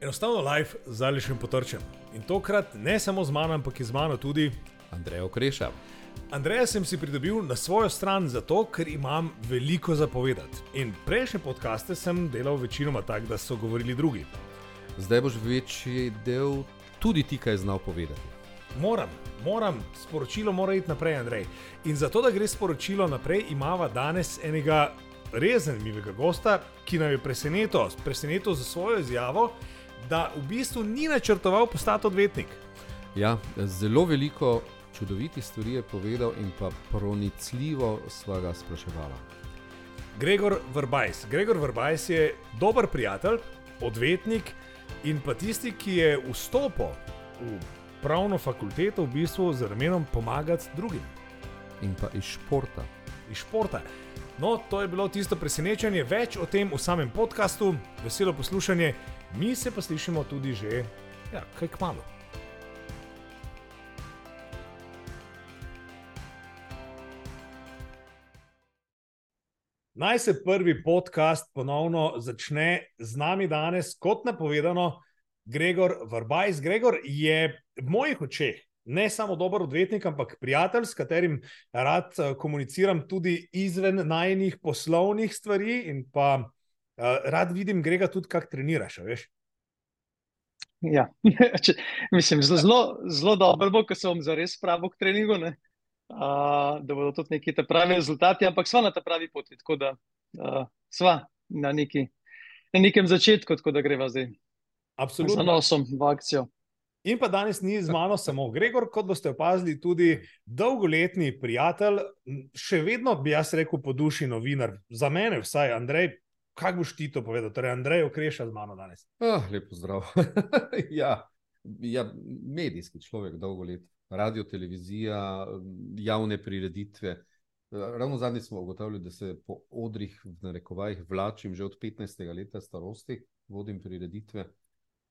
Enostavno live z Ališem potrčem. In tokrat ne samo z mano, ampak z mano tudi Andrej Okreša. Andreja sem si pridobil na svojo stran zato, ker imam veliko zapovedati. In prejšnje podcaste sem delal večinoma tako, da so govorili drugi. Zdaj boš večji del tudi ti kaj znal povedati. Moram, moram, sporočilo mora iti naprej, Andrej. In zato, da gre sporočilo naprej, imamo danes enega res zanimivega gosta, ki nam je presenetil, presenetil za svojo izjavo, da v bistvu ni načrtoval postati odvetnik. Ja, zelo veliko čudovitih stvari je povedal in pa pronicljivo sva ga spraševala. Gregor Vrbajs. Gregor Vrbajs je dober prijatelj, odvetnik in pa tisti, ki je vstopil v pravno fakulteto v bistvu z namenom pomagati drugim. In pa iz športa. Iz športa. No, to je bilo tisto presenečenje, več o tem v samem podkastu, veselo poslušanje, mi se pa slišimo tudi že, ja, kaj kmalo. Naj se prvi podcast ponovno začne z nami danes, kot napovedano, Gregor Vrbajs. Gregor je v mojih očeh ne samo dober odvetnik, ampak prijatelj, s katerim rad uh, komuniciram tudi izven najnih poslovnih stvari in pa rad vidim, Grega, tudi kako treniraš. Veš? Ja, Če, mislim, zelo, zelo dobro bo, ko se bom zares spravil k treningu, uh, da bodo tudi neki te pravi rezultati, ampak sva na ta pravi poti, tako da uh, sva na, neki, na nekem začetku, tako da greva zdaj. Absolutno. Z nosom v akcijo. In pa danes ni z mano samo Gregor, kot boste opazili, tudi dolgoletni prijatelj, še vedno bi jaz rekel po duši novinar, za mene vsaj, Andrej. Kaj boš ti to povedal? Torej, Andrej okreša z mano danes. Oh, lepo zdrav. ja, ja, medijski človek, dolgo let, radio, televizija, javne prireditve. Ravno zadnji smo ugotavljali, da se po odrih, v narekovajih, vlačim že od 15. leta starosti, vodim prireditve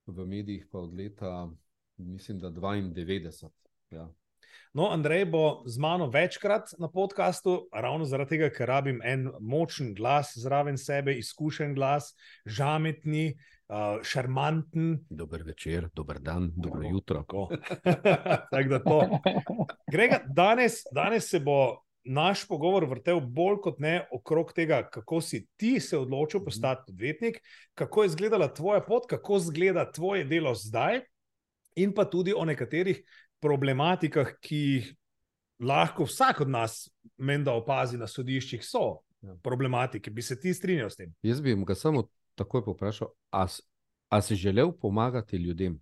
v medijih pa od leta mislim, da 92. Ja. No, Andrej bo z mano večkrat na podkastu, ravno zaradi tega, ker rabim en močen glas zraven sebe, izkušen glas, žametni, uh, šarmanten. Dober večer, dober dan, dobro no, jutro. Tako da to. Grega, danes, danes se bo. Naš pogovor vrtel bolj kot ne okrog tega, kako si ti se odločil postati odvetnik, kako je izgledala tvoja pot, kako izgleda tvoje delo zdaj, in pa tudi o nekaterih problematikah, ki jih lahko vsak od nas, menda, opazi na sodiščih, so ja. problematike. Bi se ti strinjal s tem? Jaz bi ga samo takoj poprašal, ali si želel pomagati ljudem?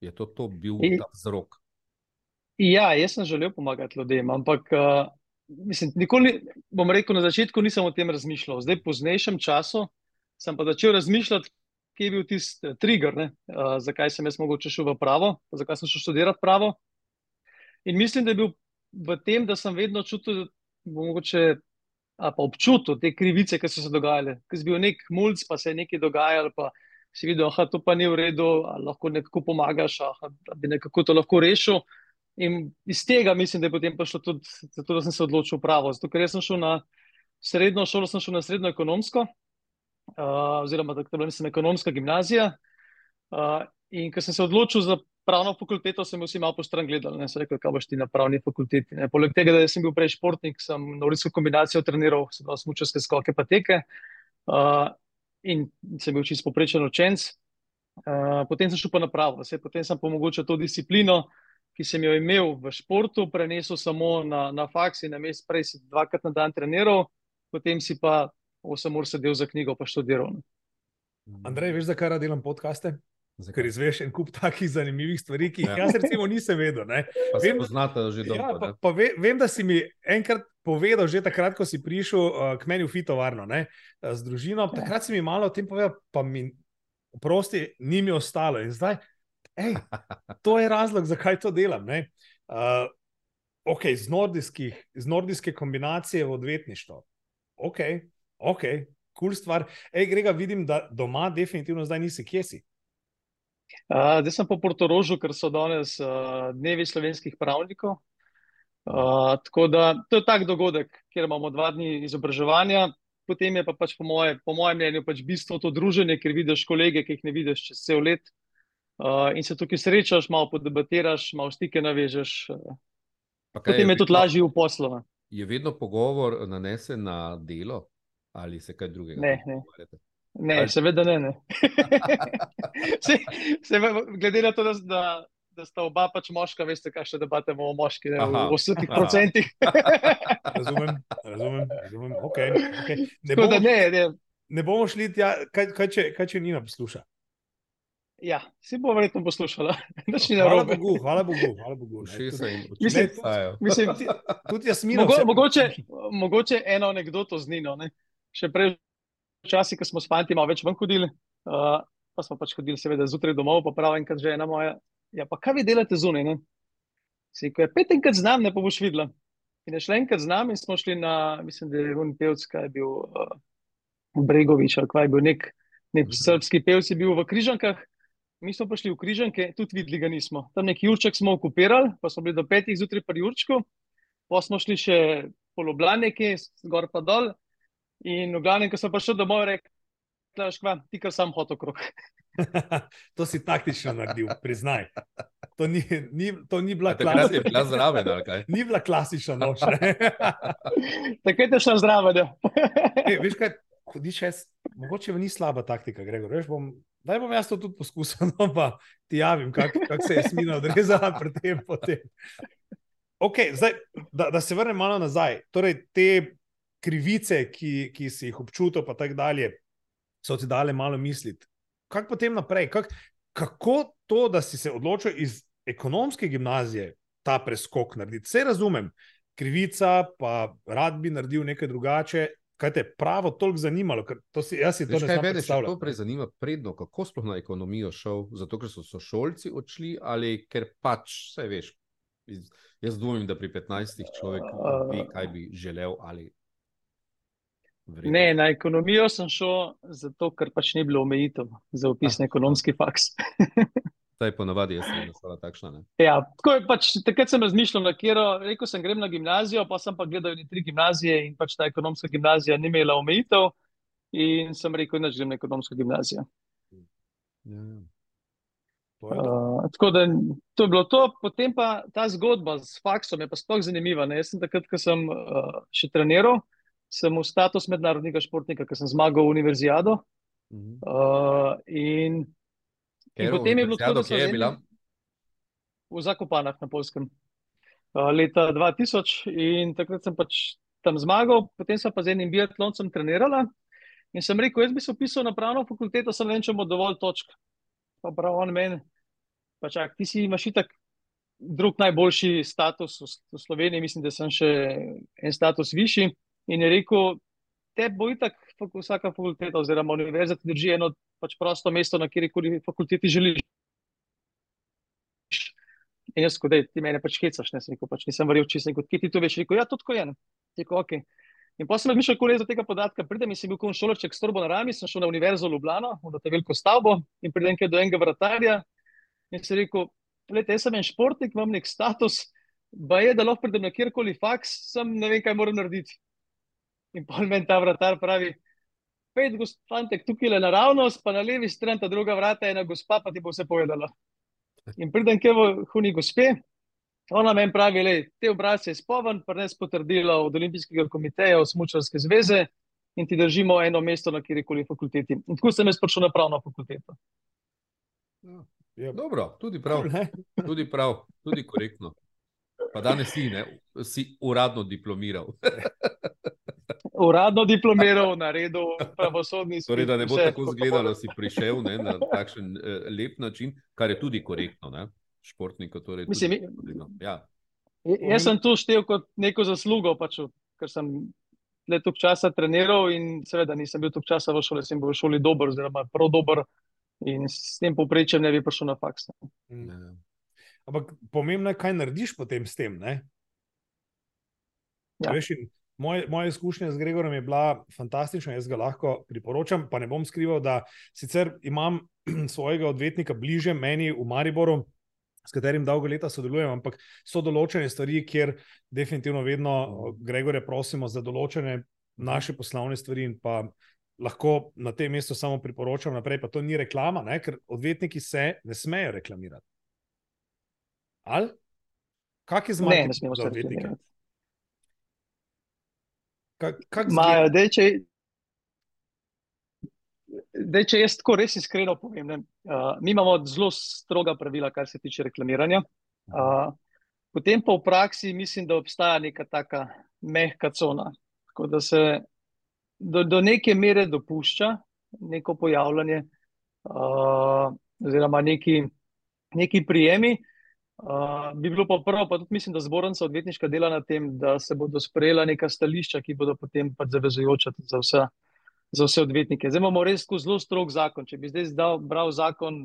Je to, to bil ta vzrok? Ja, jaz sem želel pomagati ljudem, ampak. Uh... Mislim, nikoli, bom rekel, na začetku nisem o tem razmišljal, zdaj, po znejšem času, sem pa začel razmišljati, kje je bil tisti eh, trigger, uh, zakaj sem jaz mogoče šel v pravo, zakaj sem šel študirati pravo. In mislim, da je bil v tem, da sem vedno čutil, mogoče, pa občutil te krivice, ki so se dogajale. Ker si bil nek mulj, pa se je nekaj dogajalo, pa si videl, da to pa ni v redu, lahko nekako pomagaš, da bi nekako to lahko rešil. In iz tega mislim, da je potem prišlo tudi, zato, da sem se odločil pravo. Zato, ker sem šel na srednjo šolo, sem šel na srednjo ekonomsko uh, oziroma tako bila mislim ekonomska gimnazija. Uh, in ko sem se odločil za pravno fakulteto, sem vsi malo po stran gledal, ne sem rekel, kaj boš ti na pravni fakulteti. Ne. Poleg tega, da sem bil prej športnik, sem ulično kombinacijo treniral, sem imel smučarske skoke pa teke uh, in sem bil čisto poprečen učenc. Uh, potem sem šel pa na pravo, Vse, potem sem pa mogoče to disciplino, ki sem jo imel v športu, prenesel samo na, na faks in na mest, prej si dvakrat na dan treniral, potem si pa 8 ur sedel za knjigo, pa študiral. Andrej, veš, zakaj rad delam podkaste? Ker izveš en kup takih zanimivih stvari, ki jih ja. jaz recimo nisem vedel. Vem, poznate, že ja, pa, pa ve, vem, da si mi enkrat povedal, že takrat, ko si prišel uh, k meni v fitovarno ne, z družino. Ja. Takrat si mi malo o tem povedal, pa mi prosti, ni mi ostalo. In zdaj, ej, to je razlog, zakaj to delam. Uh, ok, z, z nordijske kombinacije v odvetništvo. Okay, ok, kul cool stvar. Ej, Grega, vidim, da doma definitivno zdaj nisi, kje si. Uh, zdaj sem po Portorožu, ker so danes uh, dnevi slovenskih pravnikov. Uh, tako da to je tak dogodek, kjer imamo dva dni izobraževanja, potem je pa pač po, moje, po mojem mnenju pač bistvo to druženje, ker vidiš kolege, ki jih ne vidiš čez cel let. Uh, in se tukaj srečaš, malo podebatiraš, malo stike navežeš. Uh, potem je, je tudi lažje v poslu. Je vedno pogovor nanesen na delo ali se kaj drugega? Ne, ne. pogovarjate? Ne, Ali- seveda ne. ne. se, se, glede na to, da, da, da sta oba pač moška, veste, kakšne debate imamo o moški, ne, Aha. v 80%. Razumem, razumem, razumem. Okay, okay. Ne, Tako da bomo, ne, ne. ne bomo šli tja, kaj, kaj, če, kaj če Nina posluša. Ja, si bo verjetno poslušala. Hvala. Bogu, hvala Bogu. Hvala Bogu Mislim-. Mislim, Tudi, tudi Jasmina. Mogo, mogoče, mogoče eno anegdoto z Nino. Ne? Še prej, včasih, ko smo s fanti malo več ven hodili, uh, pa smo pač hodili, seveda, zjutraj domov, pa pravi enkrat že ena moja. Ja, pa kaj vi delate zunaj? ne?" Si rekel, ja, pet enkrat znam, ne pa boš videla. In je šla enkrat z nami in smo šli na, mislim, da je on pevc, kaj je bil uh, Bregovič ali kaj je bil, nek, nek Mhm. srpski pevc je bil v Križankah. Mi smo prišli v Križanke, tudi videli ga nismo. Tam neki Jurček smo okupirali, pa smo bili do petih zjutraj pri Jurčku, pa smo šli še po Ljubljani, nekje, gor pa dol. In v glavnem, ko sem prišel domov, je rekla, škva, ti kar sam hotel krok. to si taktično naredil, priznaj. To ni, ni, to ni, bila, A Takrat je bila zraven, kaj? ni bila klasična noč. Takrat je šla zraven. ja. Veš kaj, hudiš, jaz, mogoče ni slaba taktika, Gregor. Veš, bom, daj bom jaz to tudi poskusil, no pa ti javim, kako kak se je smina odrezala pri tem. Potem. Okay, zdaj, da, da se vrnem malo nazaj. Torej, te krivice, ki, ki si jih občutil, pa tako dalje, so ti dale malo misliti. Kako potem naprej? Kak, kako to, da si se odločil iz ekonomske gimnazije ta preskok narediti? Vse razumem, krivica, pa rad bi naredil nekaj drugače. Kaj te je pravo toliko zanimalo? To si, jaz si to ne kaj znam mene še to prej zanima, predno, kako sploh na ekonomijo šel? Zato, ker so sošolci odšli ali ker pač, vse veš. Jaz dvomim, da pri 15 človek ve, kaj bi želel ali. Vredno. Ne, na ekonomijo sem šel zato, ker pač ni bilo omejitev za upis na ekonomski faks. Zdaj ponavadi jaz sem nastala takšna. Ne? Ja, tako je pač, takrat sem razmišljal, na katero, rekel sem, grem na gimnazijo, pa sem pa gledal tri gimnazije in pač ta ekonomska gimnazija ni imela omejitev. In sem rekel, da grem na ekonomsko gimnazijo. Ja, ja. To je. Uh, tako da to je bilo to, potem pa ta zgodba s faksom je pa sploh zanimiva. Ne? Jaz sem takrat, ko sem uh, še treniral, sem v status mednarodnega športnika, ker sem zmagal univerzijado. Mhm. Uh, in, in potem je bilo tako, da kje je bila? v Zakopanah na Polskem. Uh, leta 2000 in takrat sem pač tam zmagal, potem sem pa z enim biatloncem trenirala in sem rekel, jaz bi se upisal na pravno fakulteto, sem ne vem, če bo dovolj točk. Pa prav on meni, pa čak, ti si imaš itak drug najboljši status v, v Sloveniji, mislim, da sem še en status višji in je rekel, te bo itak vsaka fakulteta oziroma univerza drži eno pač prosto mesto, na kjerkoli fakulteti želiš. In jaz, kot da ti mene pač hecaš, ne, rekel, pač nisem verjel, če sem rekel, kje ti to veš, rekel, ja, to tako je. Rekel, okay. In potem sem razmišljal, kako je do tega podatka. Pridem in sem bil kot šolarček s torbo na rami, sem šel na univerzo v Ljubljano, v to veliko stavbo in pridem do enega vratarja. In sem rekel, gledajte, jaz sem en športnik, imam nek status, ba je, da lahko pridem na kjerkoli faks, sem ne vem, kaj moram narediti. In pol meni ta vratar pravi, pet gospodantek tukaj le naravnost, pa na levi strani ta druga vrata je ena gospa, pa ti bo vse povedala. In pridem kje v huni gospe, ona meni pravi, le, te obrazce je spoven, prines potrdilo od Olimpijskega komiteja, od Smučarske zveze in ti držimo eno mesto na kjerkoli fakulteti. In tako sem jaz prišel na pravno fakulteto. Ja, Dobro, tudi prav, tudi prav, tudi korektno. Pa danes si, ne, si uradno diplomiral. Uradno diplomiral, naredil pravosodni svet. Torej, da ne bo tako izgledalo, da si prišel ne, na takšen eh, lep način, kar je tudi korektno, ne? športnika. Torej, Mislim, tudi, no, ja. Jaz sem to štel kot neko zaslugo, pač, ker sem le toliko časa treniral in seveda nisem bil toliko časa v šoli, sem bil v šoli dober, oziroma prav dober in s tem povprečjem ne bi prišel na faks. ne. Mm. Ampak pomembno je, kaj narediš potem s tem. ne? Ja. Veš, Moje, moja izkušnja z Gregorjem je bila fantastična, jaz ga lahko priporočam. Pa ne bom skrival, da sicer imam svojega odvetnika bliže meni v Mariboru, s katerim dolgo leta sodelujem, ampak so določene stvari, kjer definitivno vedno Gregorje prosimo za določene naše poslovne stvari in pa lahko na tem mestu samo priporočam naprej, pa to ni reklama, ne? ker odvetniki se ne smejo reklamirati. Ali? Kak je z Ne, ne smemo se reklamirati. Majo, dej, če, dej, če jaz tako res iskreno povem, ne, uh, mi imamo zelo stroga pravila, kar se tiče reklamiranja. Uh, potem pa v praksi mislim, da obstaja neka taka mehka cona, tako da se do, do neke mere dopušča neko pojavljanje uh, oziroma neki, neki prijemi. Uh, bi bilo pa prav, pa tudi mislim, da zbornica odvetniška dela na tem, da se bodo sprejela neka stališča, ki bodo potem pač zavezujoča za vse, za vse odvetnike. Zdaj imamo res zelo strog zakon. Če bi zdaj zdal, bral zakon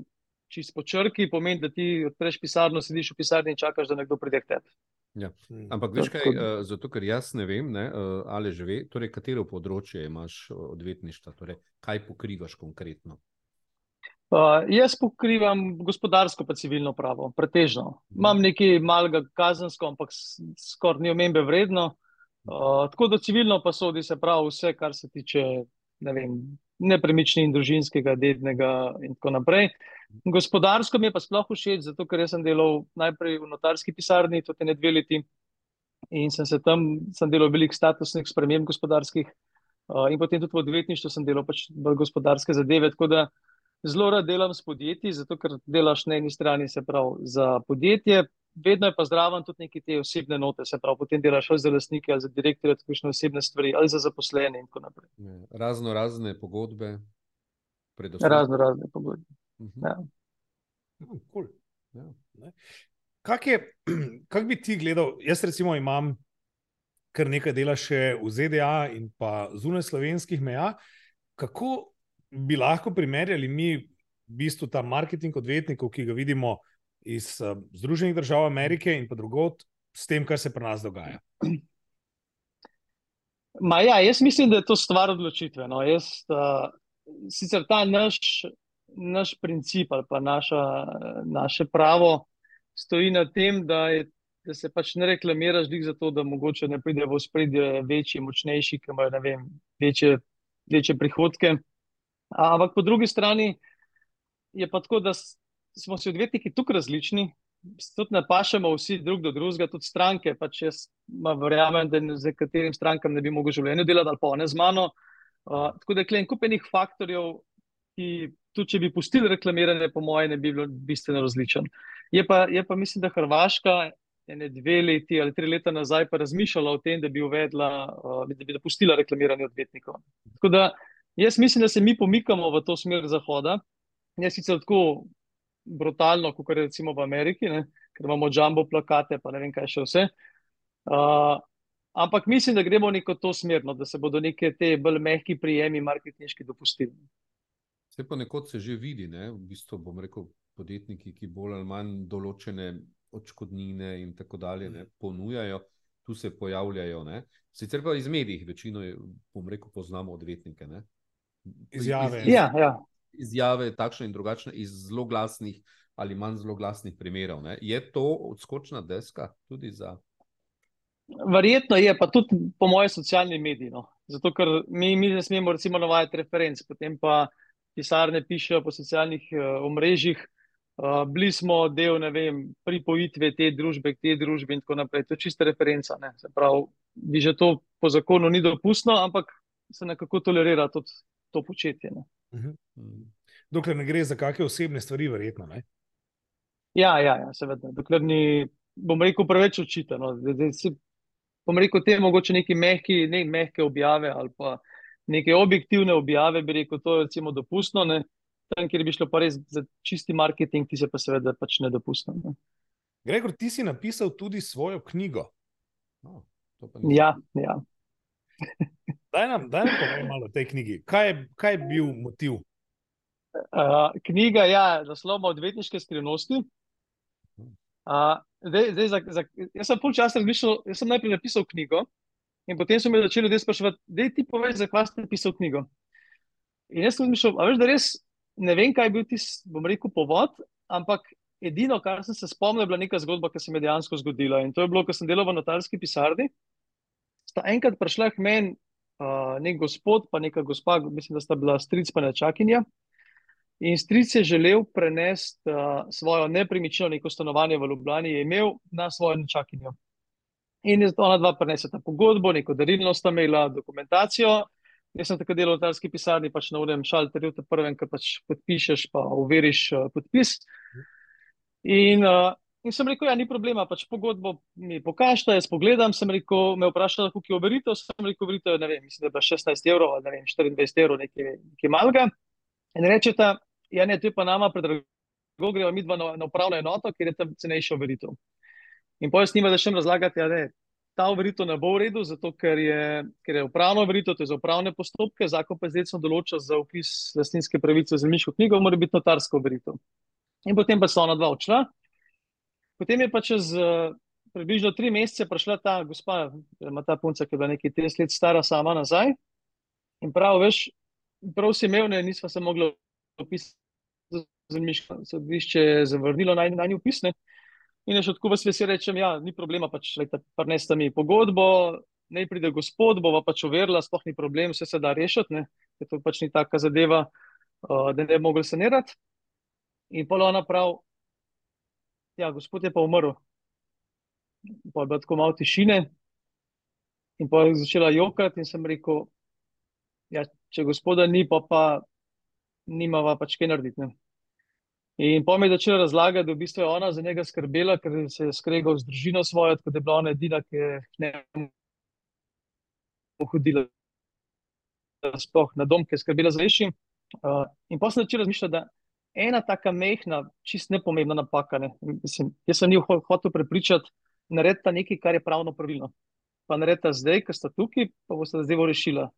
čist po črki, pomeni, da ti odpreš pisarno, sediš v pisarni in čakaš, da nekdo pride k tebi. Ja. Ampak, veš kaj, uh, zato ker jaz ne vem, ne, uh, ali že ve, torej, katero področje imaš odvetništva, torej, kaj pokrivaš konkretno. Uh, jaz pokrivam gospodarsko, pa civilno pravo, pretežno. Imam nekaj malega kazensko, ampak skoraj ni omembe vredno. Uh, tako da civilno pa sodi se pravi vse, kar se tiče ne vem, nepremičnin, družinskega, dednega in tako naprej. Gospodarsko mi je pa sploh všeč, zato ker sem delal najprej v notarski pisarni, tudi ne dve leti, in sem se tam sem delal veliko statusnih sprememb gospodarskih, uh, in potem tudi v odvetništvu sem delal pač gospodarske zadeve. Tako da zelo rad delam s podjetji, zato ker delaš na eni strani, se pravi, za podjetje, vedno je pa zraven tudi neke te osebne note, se pravi, potem delaš ali za lastnike, ali za direktorje, tako še osebne stvari, ali za zaposlene in tako naprej. Razno razne pogodbe, predvsem. Razno razne pogodbe. Uh -huh. ja. No, cool. ja. Kak, je, kak bi ti gledal? Jaz, recimo, imam kar nekaj dela še v ZDA in pa zunaj slovenskih meja. Kako bi lahko primerjali mi, v bistvu, ta marketing odvetnikov, ki ga vidimo iz uh, Združenih držav Amerike in pa drugot, s tem, kar se pri nas dogaja? Ma ja, jaz mislim, da je to stvar odločitve. No. Jaz, uh, sicer ta naš, naš princip ali pa naša, naše pravo stoji na tem, da, je, da se pač ne reklamiraš zato, da mogoče ne pride v spredje večji, močnejši, ki imajo vem, večje, večje prihodke. Ampak po drugi strani je pa tako, da smo si odvetniki tukaj različni, tudi ne pašemo vsi drug do drugega, tudi stranke. Pač jaz verjamem, da z katerim strankam ne bi mogel življenje delati ali pa ne z mano. Uh, tako da je klen kupenih faktorjev, ki tudi če bi pustili reklamiranje, po mojem, ne bi bilo bistveno različen. Je pa, je pa mislim, da Hrvaška. Ene dve leti ali tri leta nazaj pa razmišljala o tem, da bi uvedla, uh, da bi dopustila reklamiranje odvetnikov. Tako da Jaz mislim, da se mi pomikamo v to smer zahoda. Ne sicer tako brutalno, kot recimo v Ameriki, ne? ker imamo jumbo plakate, pa ne vem, kaj še vse. Uh, ampak mislim, da gremo neko to smer, no, da se bodo neke te bolj mehki prijemi, marketinški dopustili. Vse pa nekod se že vidi, ne? v bistvu bom rekel, podjetniki, ki bolj ali manj določene odškodnine in tako dalje ne, ponujajo, tu se pojavljajo. Ne? Sicer pa iz medijev, večino, bom rekel, poznamo odvetnike. Ne? Izjave. Iz, ja, ja. izjave, takšne in drugačne, iz zelo glasnih ali manj zelo glasnih primerov. Ne? Je to odskočna deska tudi za? Verjetno je, pa tudi po mojem socialni mediji. No. Zato, ker mi, mi ne smemo, recimo, navajati referenc, potem pa pisarne pišejo po socialnih uh, omrežjih. Uh, bili smo del, vem, pripojitve te družbe k tej družbi, in tako naprej. To je čista referenca. Pravi, bi že to po zakonu ni dopustno, ampak se nekako tolerira tudi to početje. Uh -huh. Dokler ne gre za kakšne osebne stvari, verjetno. Ne? Ja, ja, ja, seveda. Dokler ni, bom rekel, preveč očitano. Bom rekel, te mogoče neki mehki, ne mehke objave ali pa neke objektivne objave, bi rekel, to je recimo dopustno. Ne? Tam, kjer bi šlo pa res za čisti marketing, ti se pa seveda pač ne dopustno. Ne? Gregor, ti si napisal tudi svojo knjigo. Oh, ja, ja. Daj nam, daj nam malo o tej knjigi. Kaj je, kaj je bil motiv? Uh, knjiga je ja, naslov odvetniške skrivnosti. Uh, zdaj, zdaj, za, za, jaz sem pol časa razmišljal, jaz sem najprej napisal knjigo in potem so me začeli ljudje spraševati, da ti poveš, zakaj si napisal knjigo. In jaz sem razmišljal, a veš, da res ne vem, kaj je bil ti, bom rekel, povod, ampak edino, kar sem se spomnil, je bila neka zgodba, ki se mi je dejansko zgodila. In to je bilo, ko sem delal v notarski pisarni sta enkrat prišla k meni uh, nek gospod, pa neka gospa, mislim, da sta bila stric pa nečakinja. In stric je želel prenesti uh, svojo nepremičnino, neko stanovanje v Ljubljani, je imel na svojo nečakinjo. In je ona dva prenesla pogodbo, neko darilno sta imela dokumentacijo. Jaz sem tako delal v tarski pisarni, pač na unem šalterju, te prvem, ki pač podpišeš, pa uveriš uh, podpis. In, uh, in sem rekel, ja, ni problema, pač pogodbo mi pokažite, jaz pogledam. Sem rekel, me vprašala, koliko je overitev. Sem rekel, overitev je, ne vem, mislim, da je bila 16 evrov, ne vem, 24 evrov, nekaj, nekaj malga. In rečete, ja, ne, to je pa nama predrago, gremo mi dva na, na upravno enoto, ker je tam cenejša overitev. In potem s njima začnem razlagati, ja, ta veritev ne bo v redu, zato ker je, ker je upravna veritev, to je za upravne postopke, zakon pa zdaj določa za upis lastninske pravice v zemljiško knjigo, mora biti notarska veritev. In potem pa so ona dva odšla. Potem je pa čez uh, približno tri mesece prišla ta gospa, ima ta punca, ki je bila nekaj 30 let stara, sama nazaj. In prav, veš, prav si imel, ne, nisva se mogla opisati. Zemljiško sodišče je zavrnilo naj, naj upisne. In je še tako vas vesel, rečem, ja, ni problema, pač prneste mi pogodbo, naj pride gospod, bova pač overila, sploh ni problem, vse se da rešiti, ne, ker to pač ni taka zadeva, uh, da ne bi mogli sanirati. In pa ona prav, ja, gospod je pa umrl. Pa je bilo tako malo tišine in pa je začela jokati in sem rekel, ja, če gospoda ni, pa pa nimava pač kaj narediti, ne. In pa mi je začela razlagati, da v bistvu je ona za njega skrbela, ker se je skregal z družino svojo, tako da je bila ona edina, ki je ne hodila sploh na dom, ki je skrbela za reši. Uh, in pa sem začela razmišljati, da ena taka mehna, čist nepomembna napaka, ne? Mislim, jaz sem njih hotel prepričati, naredita nekaj, kar je pravno pravilno. Pa naredita zdaj, ker sta tukaj, pa boste zdaj rešila.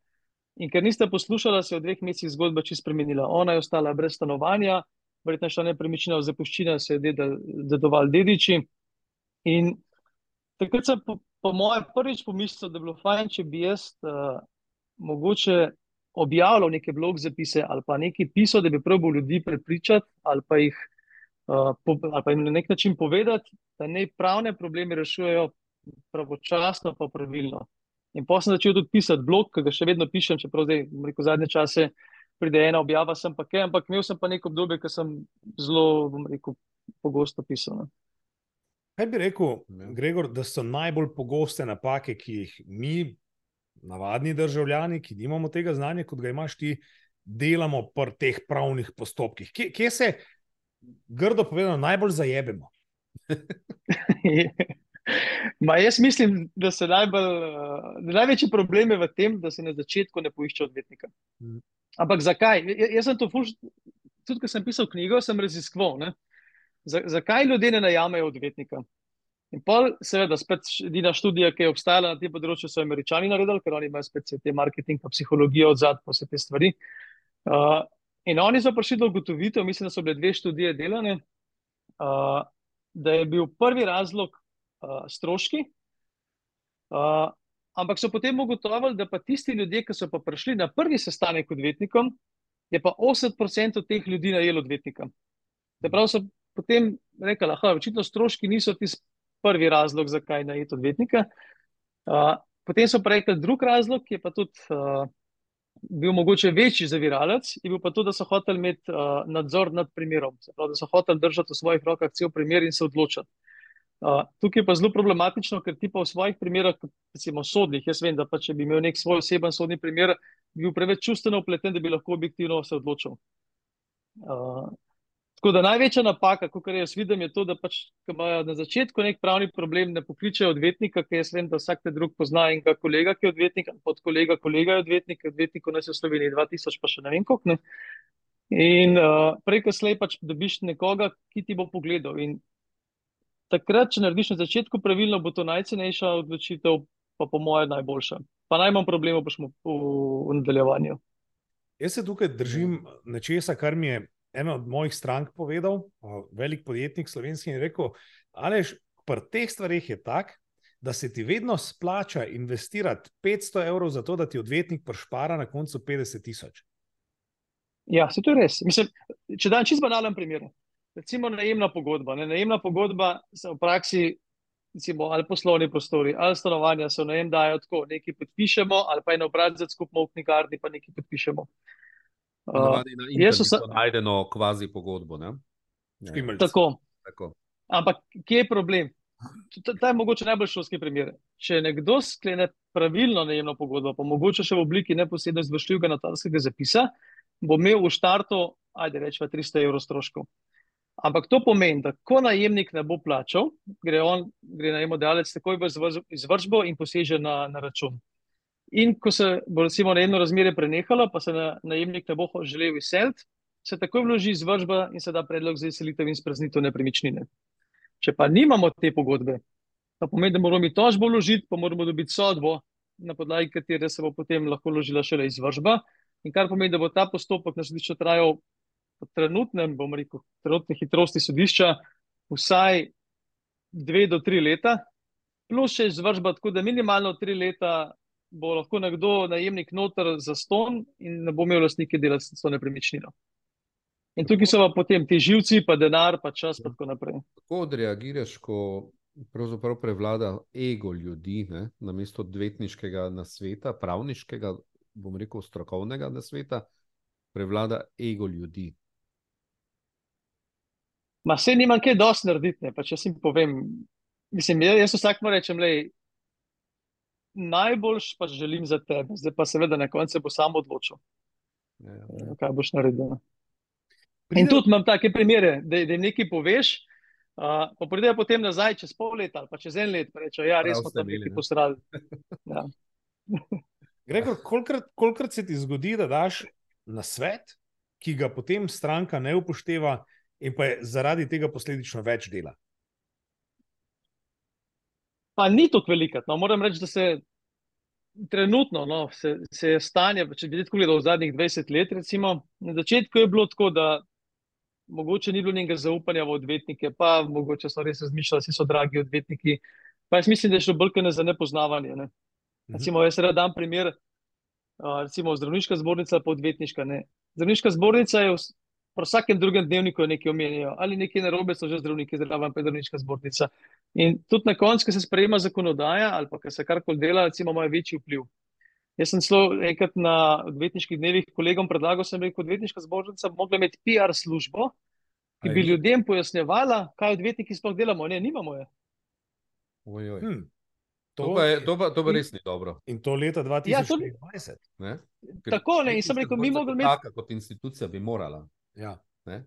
In ker niste poslušali, se je v dveh mesecih zgodba čist spremenila. Ona je ostala brez stanovanja, verjetno šla nepremičnina v zapuščino, se je dedoval dediči. In takrat sem po, po mojem prvič pomislil, da bi bilo fajn, če bi jaz uh, mogoče objavljal neke blog zapise ali pa nekaj pisal, da bi probal ljudi prepričati ali pa jih uh, po, ali pa jim na nek način povedati, da ne pravne probleme rešujejo pravočasno pa pravilno. In potem sem začel tudi pisati blog, ki ga še vedno pišem, čeprav zdaj, rekel, zadnje čase pride ena objava, sem pa kaj, ampak imel sem pa neko obdobje, ki sem zelo, bom rekel, pogosto pisal. Ne. Kaj bi rekel, ja. Gregor, da so najbolj pogoste napake, ki jih mi, navadni državljani, ki nimamo tega znanja, kot ga imaš ti, delamo pri teh pravnih postopkih? Kje, kje se, grdo povedano, najbolj zajebemo? Ma jaz mislim, da se najbolj, da največji problem je v tem, da se na začetku ne poišče odvetnika. Mm. Ampak zakaj? Jaz sem to, fuš, tudi ko sem pisal knjigo, sem raziskoval, zakaj ljudje ne najamejo odvetnika. In pa, seveda, spet edina študija, ki je obstajala na tem področju, so američani naredili, ker oni imajo spet te marketing, pa psihologijo od zadaj, pa vse te stvari. Uh, in oni so prišli do ugotovitev, mislim, da so bile dve študije delane, uh, da je bil prvi razlog uh, stroški. Uh, Ampak so potem ugotovili, da pa tisti ljudje, ki so pa prišli na prvi sestanek odvetnikom, je pa 80% teh ljudi najelo odvetnika. Se pravi, so potem rekli, da očitno stroški niso tisti prvi razlog, zakaj najeti odvetnika. Uh, potem so rekli, drug razlog je pa tudi uh, bil mogoče večji zaviralec, je bil pa tudi, da so hoteli imeti uh, nadzor nad primerom. Pravi, da so hoteli držati v svojih rokah cel primer in se odločiti. Uh, tukaj je pa zelo problematično, ker ti pa v svojih primerah, recimo sodnih, jaz vem, da pa če bi imel nek svoj oseben sodni primer, bi bil preveč čustveno upleten, da bi lahko objektivno se odločil. Uh, tako da največja napaka, kot jaz vidim, je to, da pač imajo na začetku nek pravni problem, ne pokličejo odvetnika, ker jaz vem, da vsak te drug pozna in ga kolega, ki je odvetnik, pod kolega, kolega je odvetnik, odvetnikov nas je v Sloveniji 2000, pa še ne vem koliko. Ne. In uh, preko slej pač dobiš nekoga, ki ti bo pogledal. In takrat, če narediš na začetku pravilno, bo to najcenejša odločitev, pa po mojem najboljša. Pa najmanj problemov boš v, v nadaljevanju. Jaz se tukaj držim nečesa, kar mi je ena od mojih strank povedal, velik podjetnik slovenski in rekel, alež, pri teh stvarih je tak, da se ti vedno splača investirati 500 evrov za to, da ti odvetnik prešpara na koncu 50 tisoč. Ja, se to je res. Mislim, če dam čist banalen primer. Recimo najemna pogodba. Ne? Najemna pogodba se v praksi recimo, ali poslovni prostori, ali stanovanja so najem dajo tako, nekaj podpišemo, ali pa eno obrazec skupno v knjigarni, pa nekaj podpišemo. Uh, jaz internetu se- najdeno kvazi pogodbo. Ne? Ja, Škimeljc. tako. tako. Ampak kje je problem? Ta, je mogoče najbolj šolski primer. Če nekdo sklene pravilno najemno pogodbo, pa mogoče še v obliki neposredno izvršljivega notarskega zapisa, bo imel v štartu, ajde rečemo, 300 evrov stroškov. Ampak to pomeni, da ko najemnik ne bo plačal, gre, on, gre najemodajalec takoj v izvršbo in poseže na, na račun. In ko se bo recimo najemno razmerje prenehalo, pa se na, najemnik ne bo želel izseliti, se takoj vloži izvršba in se da predlog za izselitev in spraznitev nepremičnine. Če pa nimamo te pogodbe, pa pomeni, da moramo mi tožbo vložiti, pa moramo dobiti sodbo, na podlagi katere se bo potem lahko vložila šele izvršba. In kar pomeni, da bo ta postopek na sodišču trajal po trenutnem, bom rekel, trenutni hitrosti sodišča vsaj dve do tri leta, plus še izvršba, tako da minimalno tri leta bo lahko nekdo, najemnik, noter za ston in ne bo imel lastnike delati s to nepremičnino. In tukaj so pa potem ti živci, pa denar, pa čas, pa tako naprej. Kako odreagiraš, ko pravzaprav prevlada ego ljudi, ne, namesto odvetniškega nasveta, pravniškega, bom rekel, strokovnega nasveta, prevlada ego ljudi? Ma se nimam kaj dosti narediti, ne, pa če si povem. Mislim, jaz, jaz vsak mu rečem, lej, najboljš pa želim za tebe, zdaj pa seveda na koncu bo sam odločil, Ja, eh, kaj boš naredil. In Pride- tudi imam take primere, da, da jim nekaj poveš, uh, pa pridejo potem nazaj čez pol leta ali pa čez en let, rečejo, ja, res Prav smo tam nekaj ne. posrali. Ja. Gregor, kolikrat, kolikrat se ti zgodi, da daš na svet, ki ga potem stranka ne upošteva, in pa je zaradi tega posledično več dela? Pa ni tako veliko. No, moram reči, da se trenutno no, se, se je stanje, če bi tako gledal v zadnjih 20 let, recimo, na začetku je bilo tako, da mogoče ni bilo njenega zaupanja v odvetnike, pa mogoče so res razmišljali, da so dragi odvetniki. Pa jaz mislim, da je šlo bolj kot ne za nepoznavanje. Ne. Recimo, jaz rad dam primer, recimo zdravniška zbornica pa odvetniška. Ne. Zdravniška zbornica je pri vsakem drugem dnevniku nekaj omenijo, ali nekaj narobe so že zdravniki, pa je zdravniška zbornica. In tudi na koncu, ko se sprejema zakonodaja ali pa ko se karkoli dela, recimo, ima večji vpliv. Jaz sem celo enkrat na odvetniških dnevih kolegom predlagal, sem rekel, odvetniška zbornica bi mogla imeti PR službo, ki bi ni? ljudem pojasnjevala, kaj odvetniki sploh delamo. Ne, nimamo je. Oj, oj. Hm. To, pa je, to, pa, to pa res ni dobro. In to leta Ja, to- 2024. Ne? Tako, ne, in sem rekel, mi kot imeti- taka, kot institucija bi morala. Ja. Ne?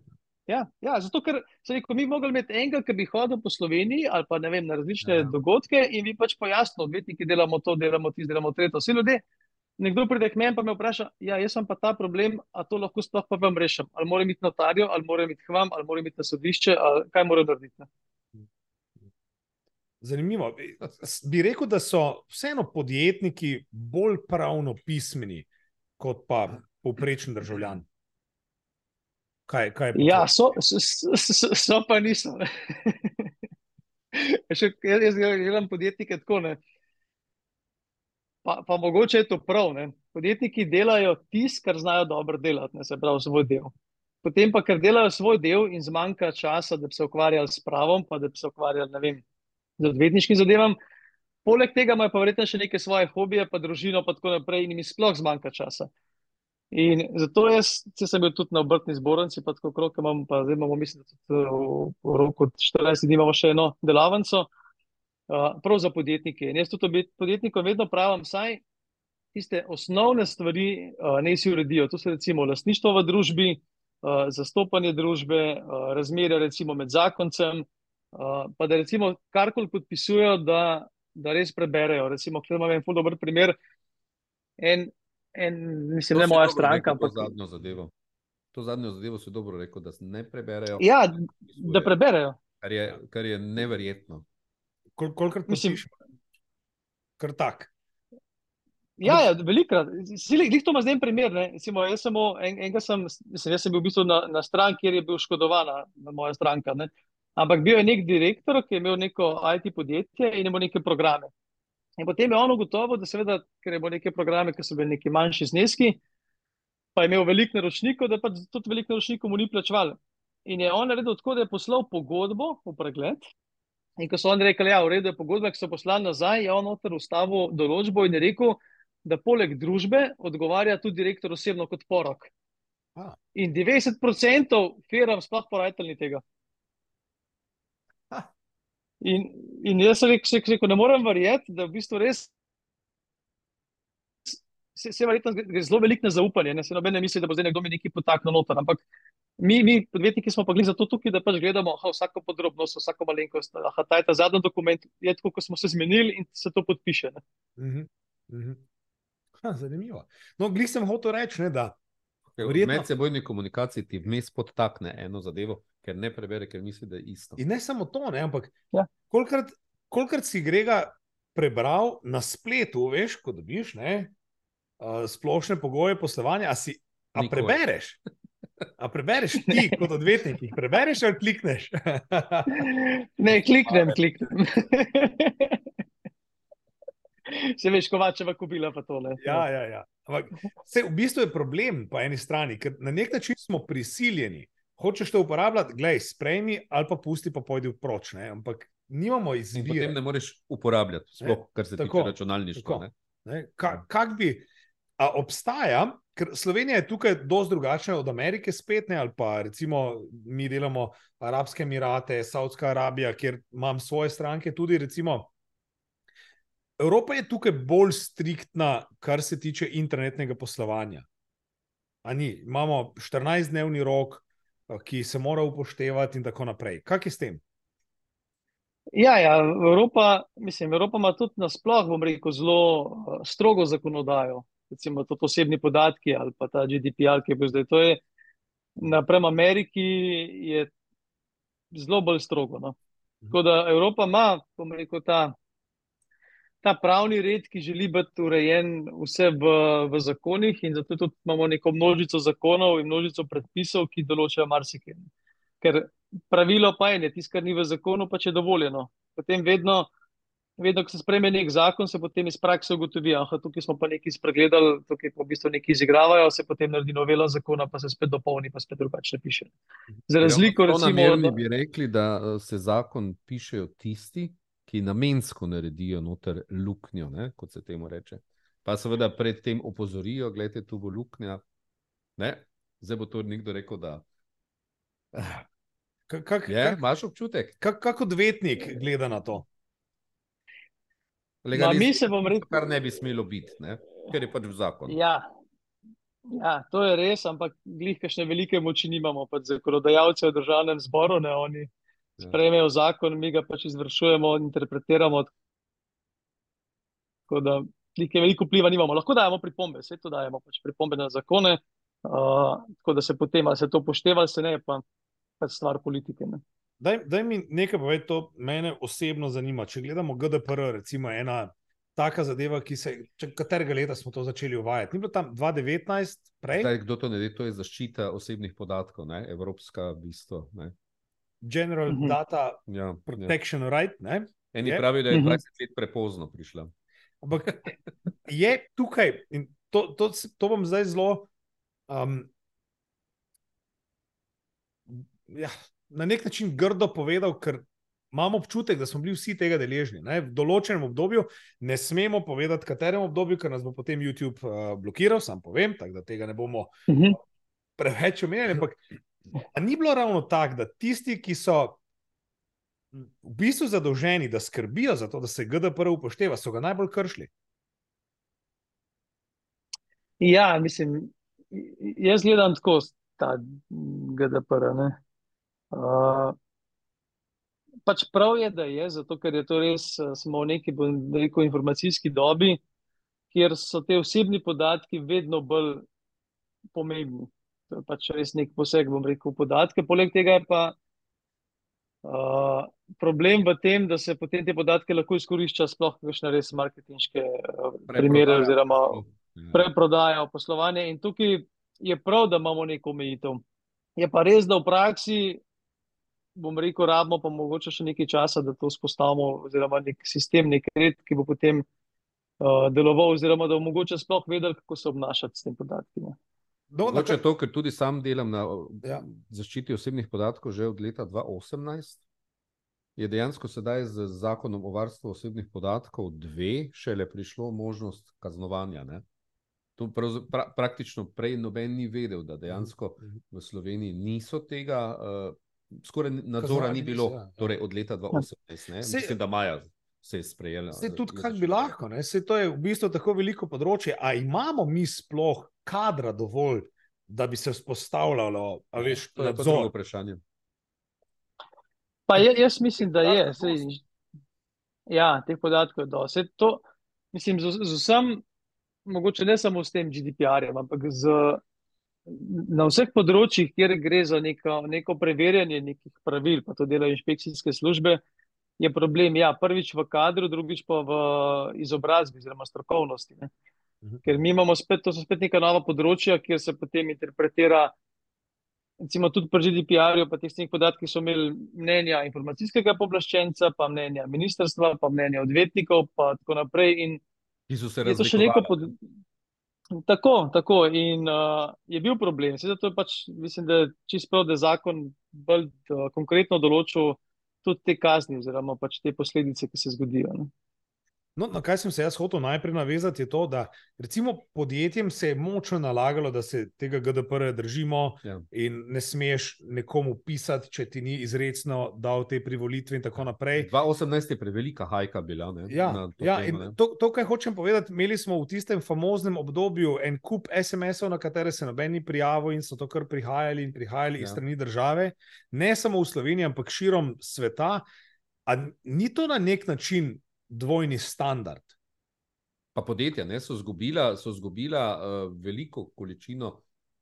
Ja, ja, zato ker sem rekel, mi bi mogli imeti enega, ki bi hodil po Sloveniji ali pa vem, na različne Ja. dogodke in bi pač pojasnil, odvetniki delamo to, delamo tisto, delamo tretje. Vsi ljudje. Nekdo pride k meni pa me vpraša, ja, jaz sem pa ta problem, a to lahko sploh pa vam rešim. Ali moram iti notarjo, ali moram iti k vam, ali moram iti na sodišče, ali kaj moram narediti. ne. Zanimivo. Bi rekel, da so vseeno podjetniki bolj pravno pismeni kot pa povprečen državljan. Kaj, kaj Ja, so, so, so, so, so pa niso. Še, jaz jaz gledam podjetnike tako. Ne. Pa, pa mogoče je to prav. Ne. Podjetniki delajo tisto, kar znajo dobro delati, ne, se pravi svoj del. Potem pa, ker delajo svoj del in zmanjka časa, da bi se ukvarjali s pravom, pa da bi se ukvarjali vem, z odvetniškim zadevam. Poleg tega imajo pa verjetno še neke svoje hobije, pa družino, pa tako naprej, in jim sploh zmanjka časa. In zato jaz, če sem bil tudi na obrtni zbornici, pa tako krok imam, pa zdaj imamo, mislim, da tudi eh, v, roku 14 dni imamo še eno delavnico, uh, prav za podjetnike. In jaz tudi podjetnikom vedno pravim, saj tiste osnovne stvari uh, ne si uredijo. To so recimo lastništvo v družbi, uh, zastopanje družbe, uh, razmerja recimo med zakoncem, uh, pa da recimo karkoli podpisujejo, da, da res preberejo. Recimo, ker imam en ful dober primer, en, en mislim, To ne moja stranka, rekel, To ampak zadnjo zadevo. To zadnjo zadevo si dobro rekel, da se ne preberejo. ja, podpisujejo, da preberejo. Kar je, kar je neverjetno. Kol, kolikrat Mislim- podpišemo? Kar tak. Ja, ja velikrat. Glih to ima zdaj en primer. Ne. Recimo, jaz, sem, en, enega sem, mislim, jaz sem bil v bistvu na, na strani, kjer je bil škodovana moja stranka. Ne. Ampak bil je nek direktor, ki je imel neko IT podjetje in je imel neke programe. In potem je on ugotovil, da seveda, ker je imel neke programe, ki so bili neki manjši zneski, pa je imel veliko naročnikov, da pač tudi veliko naročnikov mu ni plačval. In je on naredil tako, da je poslal pogodbo v pregled In ko so oni rekli, da ja, je v redu, pogodbe, ki so poslane nazaj, je on noter ustavil določbo in je rekel, da poleg družbe odgovarja tudi direktor osebno kot porok. A. In 90% firm sploh porajatelj tega. In, in jaz sem rekel, rekel, ne morem verjeti, da v bistvu res. Se, se verjetno gre zelo veliko na zaupanje, ne se noben ne misli, da bo zdaj nekdo mi nekaj potaknil noter. Ampak mi, mi podjetniki, smo pa gledali zato tukaj, da pač gledamo aha, vsako podrobnost, vsako malenkost. Aha, ta je ta zadnji dokument, je tako, kot smo se zmenili in se to podpiše. Ne. Mhm. Mhm. Ha, zanimivo. No, glih sem hotel reči, da V Verjetno- medsebojni komunikaciji ti vmes podtakne eno zadevo, ker ne prebere, ker misli, da je isto. In ne samo to, ne, ampak Ja. kolikrat, kolikrat si grega prebral na spletu, veš, ko dobiš ne, uh, splošne pogoje poslovanja, a, si, a Nikoli. prebereš. A prebereš ti kot odvetnik, jih prebereš ali klikneš? Ne, kliknem, kliknem. Se veš, kovačeva kubila pa tole. ja, ja, ja. Ampak, se, v bistvu je problem po eni strani, ker na nek način smo prisiljeni. Hočeš to uporabljati, glej, sprejmi ali pa pusti, pa pojdi v proč. Ne? Ampak nimamo In izbire. potem ne moreš uporabljati, sploh kar se tako, tiče računalništva. ne. Ne, ka, kak bi, a obstaja, ker Slovenija je tukaj dosti drugačna od Amerike, spet ne, ali pa recimo mi delamo Arabske Emirate, Saudska Arabija, kjer imam svoje stranke, tudi recimo. Evropa je tukaj bolj striktna, kar se tiče internetnega poslovanja. Imamo 14-dnevni rok, a, ki se mora upoštevati, in tako naprej. Kaj je s tem? Ja, ja, Evropa, mislim, Evropa ima tudi nasploh, bom rekel, zelo uh, strogo zakonodajo. Recimo to osebni podatki ali pa ta GDPR, ki je bil zdaj. To je naprem Ameriki je zelo bolj strogo. No. Tako da Evropa ima, bom rekel, ta, ta pravni red, ki želi biti urejen vse v, v zakonih in zato tudi imamo neko množico zakonov in množico predpisov, ki določajo marsikaj. Ker pravilo pa je, tisto, kar ni v zakonu, pa če je dovoljeno. Potem vedno, vedno, ko se spreme nek zakon, se potem iz prakse ugotovi, da tukaj smo pa nekaj spregledali, tukaj pa v bistvu nekaj izigravajo, se potem naredi novela zakona, pa se spet dopolni, pa spet drugače piše. Za razliko, Prav recimo, namerni od- bi rekli, da eh, se zakon pišejo tisti, ki namensko naredijo noter luknjo, ne, kot se temu reče. Pa seveda predtem opozorijo, gledajte, tu bo luknja. Ne? Zdaj bo to nekdo rekel, da Kak, kak, je, kak, imaš občutek. kak, kak odvetnik gleda na to? Ma, mi se bom rekel, kar ne bi smelo biti, ne? ker je pač v zakonu. Ja, ja, to je res, ampak glih, kakšne velike moči nimamo, pač zakonodajalce v državnem zboru, ne oni. Sprejmejo zakon, mi ga pač izvršujemo, interpretiramo. Tako da neke veliko vpliva nimamo. Lahko dajemo pripombe, vse to dajemo, pač pripombe na zakone, uh, tako da se potem, ali se to upošteva, ali se ne, pa pač stvar politike. Ne. Daj, daj mi nekaj to mene osebno zanima. Če gledamo GDPR, recimo ena taka zadeva, ki se, če, katerega leta smo to začeli uvajati. Ni bilo tam 2019, prej, Zdaj, kdo to ne ve, to je zaščita osebnih podatkov, ne? evropska bistvo. Ne? General Mhm. Data Ja, ja. Protection Right. Ne? Eni Je. pravijo, da je Mhm. 20 let prepozno prišla. Ampak je tukaj, in to, to, to bom zdaj zelo. Um, ja, na nek način grdo povedal, ker imam občutek, da smo bili vsi tega deležni. Ne? V določenem obdobju ne smemo povedati, katerem obdobju, ker nas bo potem YouTube uh, blokiral, sam povem, tako da tega ne bomo Uh -huh. preveč omenjali. Ampak a ni bilo ravno tako, da tisti, ki so v bistvu zadolženi, da skrbijo za to, da se GDPR upošteva, so ga najbolj kršili. Ja, mislim, jaz gledam tako ta GDPR. ne. Uh, pač prav je, da je, zato ker je to res, smo v neki, bom rekel, informacijski dobi, kjer so te osebni podatki vedno bolj pomembni. To je pač res nek poseg, bom rekel, podatke. Poleg tega je pa uh, problem v tem, da se potem te podatke lahko izkorišča sploh kakšne res marketinške uh, primere oziroma. Ja. preprodajo poslovanje. In tukaj je prav, da imamo neko omejitev. Je pa res, da v praksi, bom rekel, rabimo pa mogoče še nekaj časa, da to vzpostavimo, oziroma nek sistem, nek red, ki bo potem uh, deloval, oziroma da bomo mogoče sploh vedeli, kako se obnašati s tem podatki. ne. No, Mogoče to, ker tudi sam delam na Ja. ja. zaščiti osebnih podatkov že od leta 2018. je dejansko sedaj z zakonom o varstvu osebnih podatkov dve šele prišlo možnost kaznovanja. Ne? To pra, praktično prej noben ni vedel, da dejansko Mhm. v Sloveniji niso tega, uh, skoraj nadzora ni bilo, niso, ja. torej od leta 2018. Ne? Saj- Mislim, da maja se je sprejela. Se tudi kako bi lahko, ne? se to je v bistvu tako veliko področje. A imamo mi sploh kadra dovolj, da bi se vzpostavljalo, a veš, To je drugo nadzor? vprašanje. Pa je, jaz mislim, da je. Sej, ja, teh podatkov je dosti. Saj To, mislim, z, z vsem, mogoče ne samo s tem GDPR-jem, ampak z, na vseh področjih, kjer gre za neko, neko preverjanje nekih pravil, pa to delajo inšpekcijske službe, je problem, ja, prvič v kadru, drugič pa v izobrazbi oziroma strokovnosti. Ne. Mhm. Ker mi imamo spet, to so spet neka nova področja, kjer se potem interpretira, recimo tudi pri GDPR-ju, pa teh stnih podatkih so imeli mnenja informacijskega pooblaščenca, pa mnenja ministrstva, pa mnenja odvetnikov, pa tako naprej. In Ki so se razlikovali. pod... Tako, tako. In uh, je bil problem. Sedaj to je pač, mislim, da je čisto prav, da je zakon bolj uh, konkretno določil tudi te kazni oziroma pač te posledice, ki se zgodijo. Ne. No, na kaj sem se jaz hotel najprej navezati, je to, da recimo podjetjem se je močno nalagalo, da se tega GDPR-ja držimo Ja. in ne smeš nekomu pisati, če ti ni izrecno dal te privolitve in tako naprej. 2018 je prevelika hajka bila. Ne, Ja, to ja, ne. to, to, kar hočem povedati, imeli smo v tistem famoznem obdobju en kup SMS-ov, na katere se noben ni prijavil in so to kar prihajali in prihajali ja. iz strani države, ne samo v Sloveniji, ampak širom sveta. A ni to na nek način dvojni standard? Pa podjetja ne, so izgubila, uh, veliko količino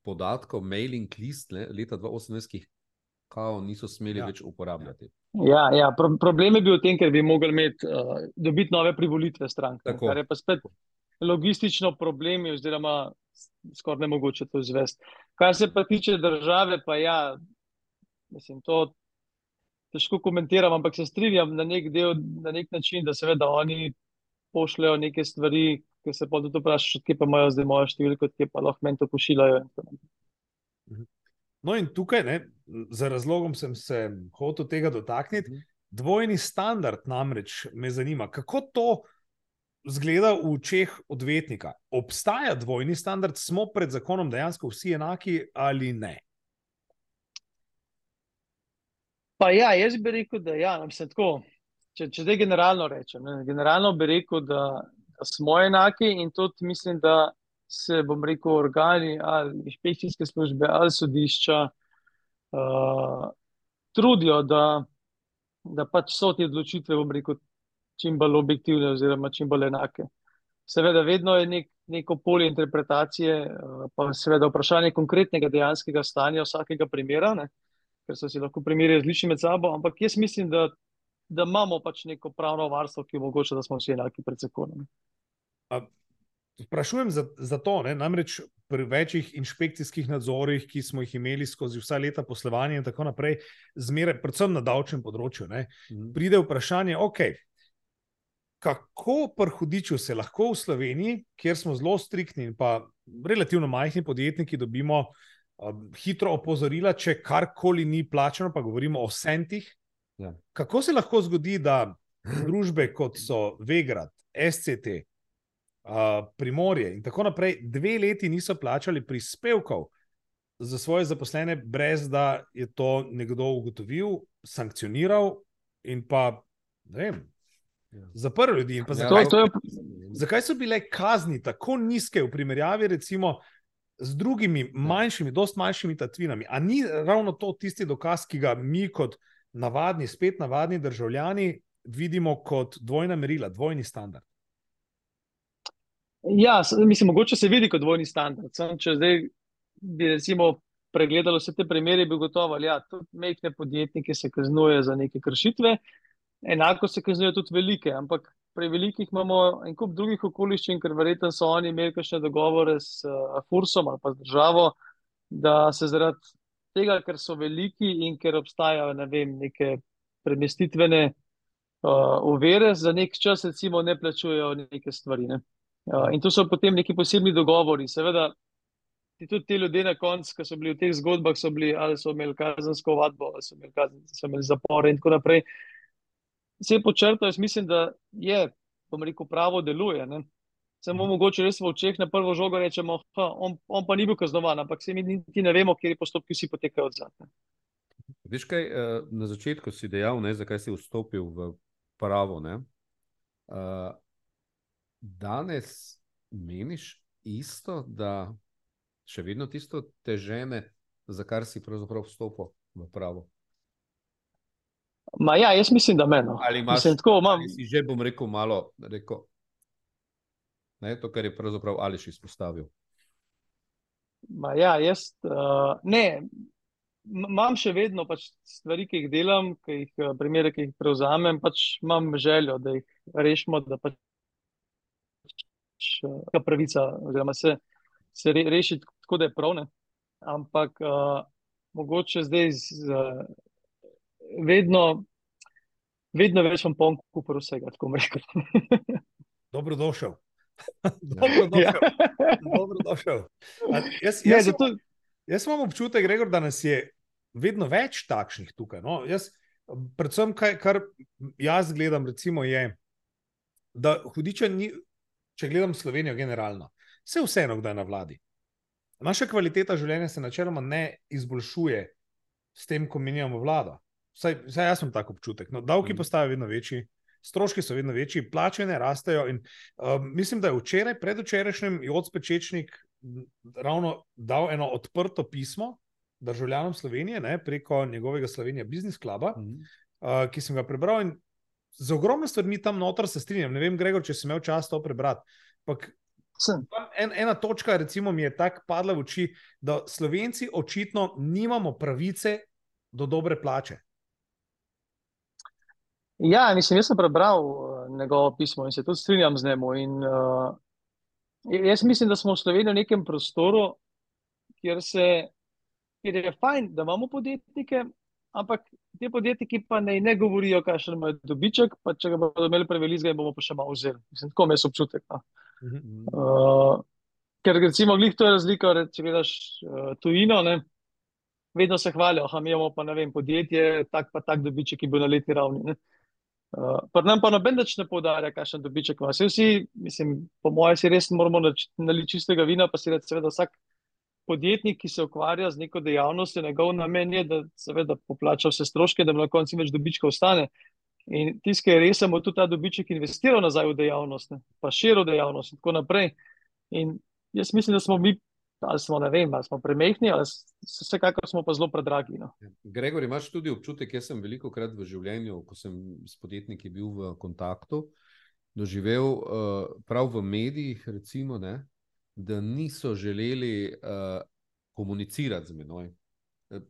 podatkov, mailing list ne, leta 2018, ki jih kao niso smeli Ja. več uporabljati. Ja, ja pro, problem je bil v tem, ker bi mogli imeti, uh, dobiti nove privolitve strank. Tako. Kar je pa spet logistično problem, oziroma skoraj ne mogoče to izvesti. Kar se pa tiče države, pa ja, mislim, to težko komentiram, ampak se strinjam na nek, del, na nek način, da seveda oni pošljajo neke stvari, ki se pa tudi vprašaš, odkje pa imajo zdaj mojo številko, odkje pa lahko meni to pošiljajo. naprej. No, in tukaj, ne, za razlogom sem se hotel tega dotakniti. Mhm. Dvojni standard namreč me zanima, kako to zgleda v očeh odvetnika. Obstaja dvojni standard, smo pred zakonom dejansko vsi enaki ali ne? Pa ja, jaz bi rekel, da ja, mislim, tako, če, če zdaj generalno rečem, ne, generalno bi rekel, da, da smo enaki in tudi mislim, da se, bom rekel, organi ali inšpekcijske službe ali sodišča uh, trudijo, da, da pač so te odločitve, bom rekel, čim bolj objektivne oziroma čim bolj enake. Seveda, vedno je nek, neko polje interpretacije, uh, pa seveda vprašanje konkretnega dejanskega stanja vsakega primera. Ne ker so si lahko primeri različni med sabo, ampak jaz mislim, da, da imamo pač neko pravno varstvo, ki omogoča, da smo vsi enaki pred zakonom. Sprašujem za, za to, ne? namreč pri večjih inšpekcijskih nadzorih, ki smo jih imeli skozi vsa leta poslovanja in tako naprej, zmeraj, predvsem na davčnem področju, ne? Mhm. pride vprašanje, ok. Kako pri hudiču se lahko v Sloveniji, kjer smo zelo striktni in pa relativno majhni podjetniki, dobimo um, hitro opozorila, če karkoli ni plačano, pa govorimo o centih. Ja. Kako se lahko zgodi, da družbe kot so Vegrad, SCT, uh, Primorje in tako naprej, dve leti niso plačali prispevkov za svoje zaposlene, brez da je to nekdo ugotovil, sankcioniral in pa ne vem. Ja. Zaprl ljudi. In pa Ja, zakaj, to je- zakaj so bile kazni tako nizke v primerjavi, recimo, z drugimi manjšimi, dosti manjšimi tatvinami? A ni ravno to tisti dokaz, ki ga mi, kot navadni, spet navadni državljani, vidimo kot dvojna merila, dvojni standard? Ja, mislim, mogoče se vidi kot dvojni standard. Sam, če zdaj bi recimo pregledalo vse te primere, bi gotovo, ja, tudi majhne podjetnike se kaznuje za neke kršitve, enako se kaznuje tudi velike, ampak pri velikih imamo en kup drugih okoliščin, ker verjetno so oni imeli kakšne dogovore s uh, Fursom ali pa z državo, da se zaradi tega, ker so veliki in ker obstajajo, ne vem, neke premestitvene uh, ovire, za nek čas recimo ne plačujejo neke stvari. Ne? Uh, in to so potem neki posebni dogovori. Seveda, tudi ti ljudje na koncu, ki so bili v teh zgodbah, so bili ali so imeli kazensko vadbo, ali so imeli, kazen, so imeli zapore in tako naprej. Vse počrto, jaz mislim, da je, bom rekel, pravo deluje. Ne? Samo mogoče res v očeh na prvo žogo rečemo, da on, on pa ni bil kaznovan, ampak se mi niti ne vemo, kje postopki vsi potekajo od zadnje. Veš kaj, eh, na začetku si dejal, ne, zakaj si vstopil v pravo. Ne? Danes meniš isto, da še vedno tisto te žene, za kar si pravzaprav vstopil v pravo. Ma ja, jaz mislim, da meni. Ali imaš Mislim, tako imam. ali si že, bom rekel, malo rekel, ne, to, kar je pravzaprav Ališ izpostavil. Ma ja, jaz uh, ne. Imam še vedno pač stvari, ki jih delam, ki jih, eh, primere, ki jih prevzamem, pač imam željo, da jih rešimo, da pač eh, ta pravica, oziroma se, se re, reši tako, da je prav. Ne? Ampak uh, mogoče zdaj z, uh, vedno, vedno več vam pom kupor vsega, tako rekel. Dobrodošel. Dobrodošel. Dobrodošel. A, Jaz, Ne, jaz, zato, jaz imam občutek, Gregor, da nas je vedno več takšnih tukaj. No? Jaz, predvsem, kaj, kar jaz gledam, recimo, je, da hudiča ni, če gledam Slovenijo generalno, vse vseeno, kdo je na vladi. Naša kvaliteta življenja se načeloma ne izboljšuje s tem, ko menjamo vlado. Vsaj, vsaj jaz imam tako občutek. No, davki Mhm. postajajo vedno večji, stroški so vedno večji, plače ne rastejo. In, um, mislim, da je včeraj, predvčerajšnjem, Joc Pečečnik ravno dal eno odprto pismo državljanom Slovenije ne, preko njegovega Slovenija Business Cluba, Mhm. uh, ki sem ga prebral. In z ogromno stvarmi tam noter se strinjam. Ne vem, Gregor, če si imel čas to prebrati. Ampak sem, en, ena točka, recimo, mi je tako padla v oči, da Slovenci očitno nimamo pravice do dobre plače. Ja, mislim, jaz sem prebral uh, njegovo pismo in se tudi strinjam z njim. In, uh, jaz mislim, da smo v Sloveniji v nekem prostoru, kjer, se, kjer je fajn, da imamo podjetnike, ampak ti podjetniki pa ne, ne govorijo, kakšen imajo dobiček, pa če ga bodo imeli prevelizga, jim bomo pa še malo vzeli. Mislim, tako mi je občutek. No. Uh, ker recimo, glih to je razlika, če gledaš uh, tujino, ne, vedno se hvalijo, da imamo pa ne vem, podjetje, tak pa tak dobiček, ki bo na letni ravni. Ne. Uh, pa nam pa noben več ne poudarja, kakšen dobiček ima. Vsi, mislim, po mojem, si res moramo naliti čistega vina, pa si reči, seveda, vsak podjetnik, ki se ukvarja z neko dejavnostjo, njegov namen je, da seveda poplača vse stroške, da mu na koncu več dobička ostane. In tisti, ki je res, bo tudi ta dobiček investiral nazaj v dejavnost, ne, pa širil dejavnost in tako naprej. In jaz mislim, da smo mi, ali smo, ne vem, ali smo premehni, ali vsekakor smo pa zelo predragi. No. Gregor, imaš tudi občutek, jaz sem veliko krat v življenju, ko sem s podjetniki bil v kontaktu, doživel uh, prav v medijih, recimo, ne, da niso želeli uh, komunicirati z menoj. Eh,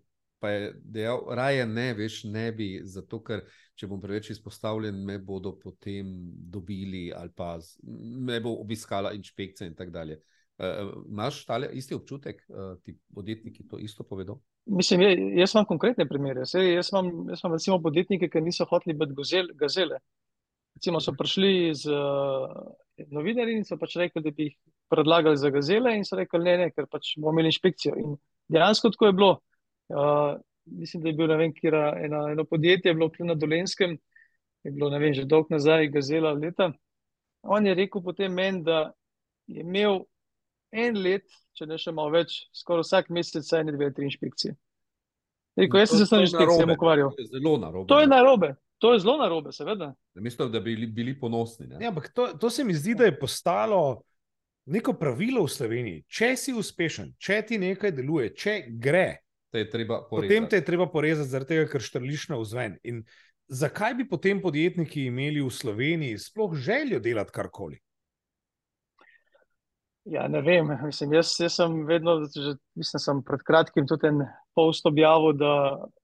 Pa je dejal, raje ne, veš, ne bi, zato ker če bom preveč izpostavljen, me bodo potem dobili ali pa me bo obiskala inšpekcija in tako dalje. Uh, Imaš tale isti občutek, uh, ti podjetniki to isto povedo? Mislim, je, jaz imam konkretne primere. Sej, jaz, imam, jaz imam recimo podjetnike, ki niso hoteli biti gozel, gazele. Recimo so prišli z uh, novinarji in so pač rekli, da bi jih predlagali za gazele in so rekli, ne, ne, ker pač bomo imeli inšpekcijo. In dejansko tako je bilo. Uh, mislim, da je bilo, vem, kjer eno, eno podjetje, je bilo tukaj na Dolenskem, je bilo, vem, že dolg nazaj, gazela leta. On je rekel potem meni, da je imel en let, če ne še malo več, skoraj vsak mesec ene, dve, tri inšpekcije. Rekel, jaz sem se s tem inšpekcijami ukvarjal. To je zelo narobe. To je narobe, to je zelo narobe, seveda. Namesto, da bi bili, bili ponosni. Ne? Ja, ampak to, to se mi zdi, da je postalo neko pravilo v Sloveniji. Če si uspešen, če ti nekaj deluje, če gre, Te potem te je treba porezati, zaradi tega, ker štrliš na vzven. In zakaj bi potem podjetniki imeli v Sloveniji sploh željo delati karkoli? Ja, ne vem, mislim, jaz, jaz sem vedno, že, mislim, sem pred kratkim tudi en post objavil, da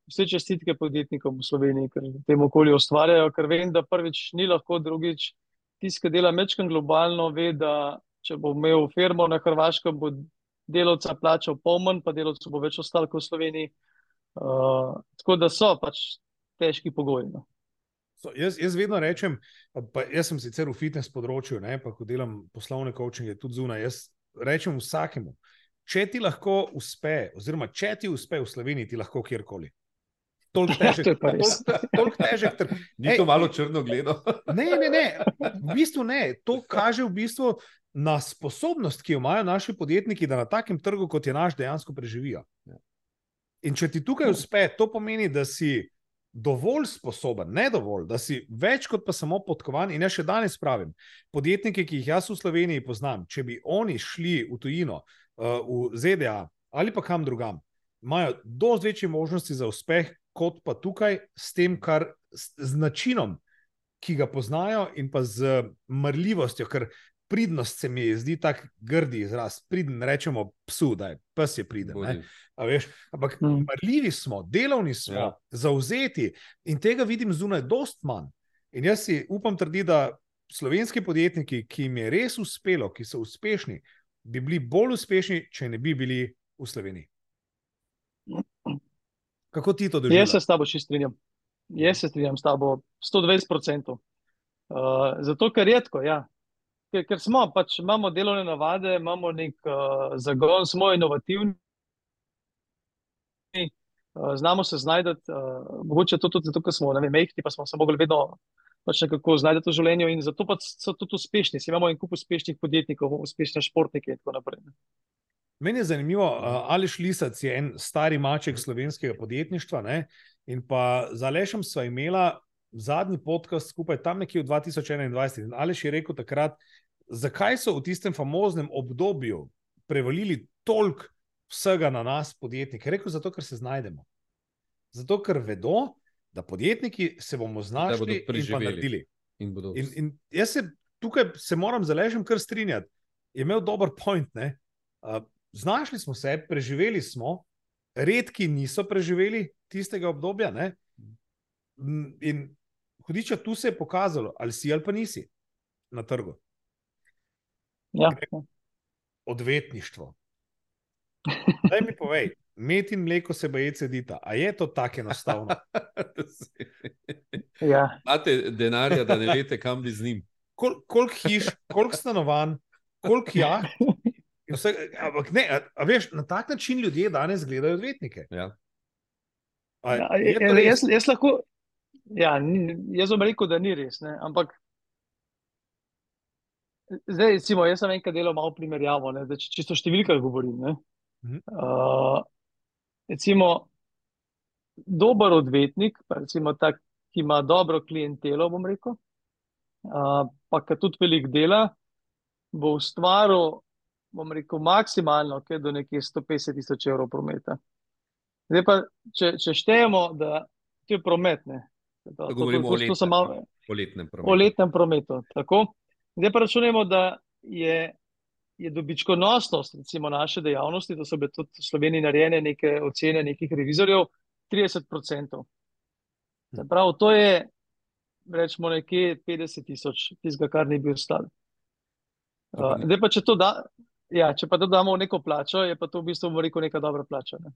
vse čestitke podjetnikom v Sloveniji, ker v tem okolju ustvarjajo, ker vem, da prvič ni lahko, drugič tisti, ki dela mečken globalno, ve, da če bo imel firmo na Hrvaškem, bo delovca plačal pol manj, pa delovcu bo več ostal kot v Sloveniji. Uh, tako da so pač težki pogoji. No. So, jaz, jaz vedno rečem, pa jaz sem sicer v fitness področju, ne, pa ko delam poslovne coachinge tudi zunaj. Jaz rečem vsakemu, če ti lahko uspe, oziroma če ti uspe v Sloveniji, ti lahko kjerkoli. toliko težek. Pa res. toliko- toliko težek trg. Ni to malo črno gledo? Ne, ne, ne, v bistvu ne. To kaže v bistvu na sposobnost, ki jo imajo naši podjetniki, da na takem trgu, kot je naš, dejansko preživijo. Ja. In če ti tukaj uspe, to pomeni, da si dovolj sposoben, ne dovolj, da si več kot pa samo podkovan. In jaz še danes pravim, podjetniki, ki jih jaz v Sloveniji poznam, če bi oni šli v tujino, uh, v ZDA ali pa kam drugam, imajo dosti večje možnosti za uspeh, kot pa tukaj, s tem, kar s, z načinom, ki ga poznajo, in pa z mrljivostjo, ker pridnost se mi zdi tako grdi izraz. Pridn rečemo psu, da je pes je priden. ampak Mm. marljivi smo, delovni smo, Ja. zauzeti in tega vidim zunaj, dost manj. In jaz si upam trditi, da slovenski podjetniki, ki jim je res uspelo, ki so uspešni, bi bili bolj uspešni, če ne bi bili v Sloveniji. Kako ti to Jaz doživljaš? se s tabo še strinjam. Jaz se strinjam s tabo 120%. Uh, zato, ker redko, ja. Ker, ker smo, pač imamo delovne navade, imamo nek uh, zagon, smo inovativni, uh, znamo se znajti. Uh, mogoče to tudi zato, ker smo vem, mehki, pa smo se mogli vedno pač nekako znajti v življenju in zato pač so tudi uspešni. Si imamo en kup uspešnih podjetnikov, uspešne športnike in tako naprej. Meni je zanimivo, Ališ Lisac je en stari maček slovenskega podjetništva. Ne? In pa za Alešem sva imela zadnji podcast skupaj tam nekje v 2021. In Aleš je rekel takrat, zakaj so v tistem famoznem obdobju prevalili toliko vsega na nas, podjetnike. Je Rekel, zato ker se znajdemo. Zato ker vedo, da podjetniki se bomo bodo znašli in pa preživeli. naredili. In bodo In, in jaz se tukaj se moram z Aležem kar strinjati. Je imel dober point. Ne? Uh, znašli smo se, preživeli smo, redki niso preživeli tistega obdobja. Ne? In hudiča, tu se je pokazalo, ali si ali pa nisi na trgu. Ja, ja. Odvetništvo. Daj mi povej, med in mleko se boje cedita. A je to tako enostavno? ja. Imate denarja, da ne veste, kam bi z njim. Kol, koliko hiš, koliko stanovanj, koliko in Vse, ampak ne, a, a veš, na tak način ljudje danes gledajo odvetnike. Ja. A, Ja, jaz, jaz lahko. Ja, ni, jaz bom rekel, da ni res. Ne? Ampak zdaj, recimo, jaz sem enkrat delal malo primerjavo, ne? da če čisto številkah govorim. Ne? Uh, recimo, dober odvetnik, recimo tak, ki ima dobro klientelo, bom rekel, uh, pa ki tudi veliko dela, bo ustvaril, bom rekel, maksimalno, kaj do nekje 150 tisoč evrov prometa. Zdaj pa, če, če štejemo, da to je promet, ne. To, to, to, Govorimo to, o to, to so letnem, malo, o letnem o prometu. letnem prometu. Tako. Zdaj pa računamo, da je, je dobičkonosnost recimo, naše dejavnosti, to so bile tudi v Sloveniji narejene neke ocene nekih revizorjev, 30%. Se pravi, to je rečemo nekje 50 tisoč, tistega, kar ni bil stal. To Uh, ni- zdaj pa, če to, da, ja, če pa to damo v neko plačo, je pa to v bistvu, rekel, neka dobra plača. Ne?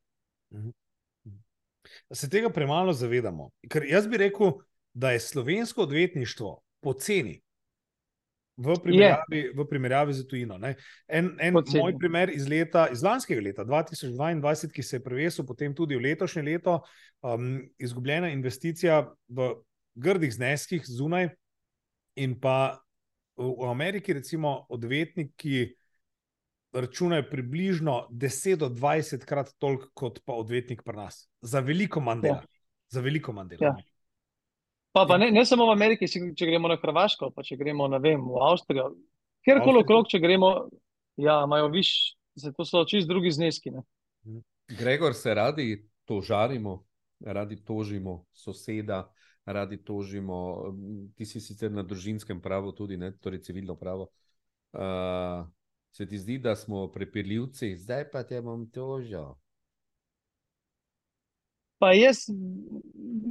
Se tega premalo zavedamo. Ker jaz bi rekel, da je slovensko odvetništvo poceni. V primerjavi, v primerjavi z tujino. ne. En, en Poceni. moj primer iz, leta, iz lanskega leta, 2022, ki se je prevesil potem tudi v letošnje leto, um, izgubljena investicija v grdih zneskih zunaj, in pa v, Ameriki, recimo, odvetniki računajo približno 10 do 20 krat toliko kot pa odvetnik pri nas. Za veliko manj dela. Ja. Za veliko manj dela. Ja. Pa, pa ne, ne samo v Ameriki, če, gremo na Hrvaško, pa če gremo vem, v Avstrijo, kjerkoli okrog, če gremo, ja, imajo viš, to so čist drugi zneski. Ne? Gregor, se radi tožarimo, radi tožimo soseda, radi tožimo. Ti si sicer na družinskem pravu, tudi ne, torej civilno pravo. Uh, se ti zdi, da smo prepeljivci, zdaj pa te bom tožil. Pa jaz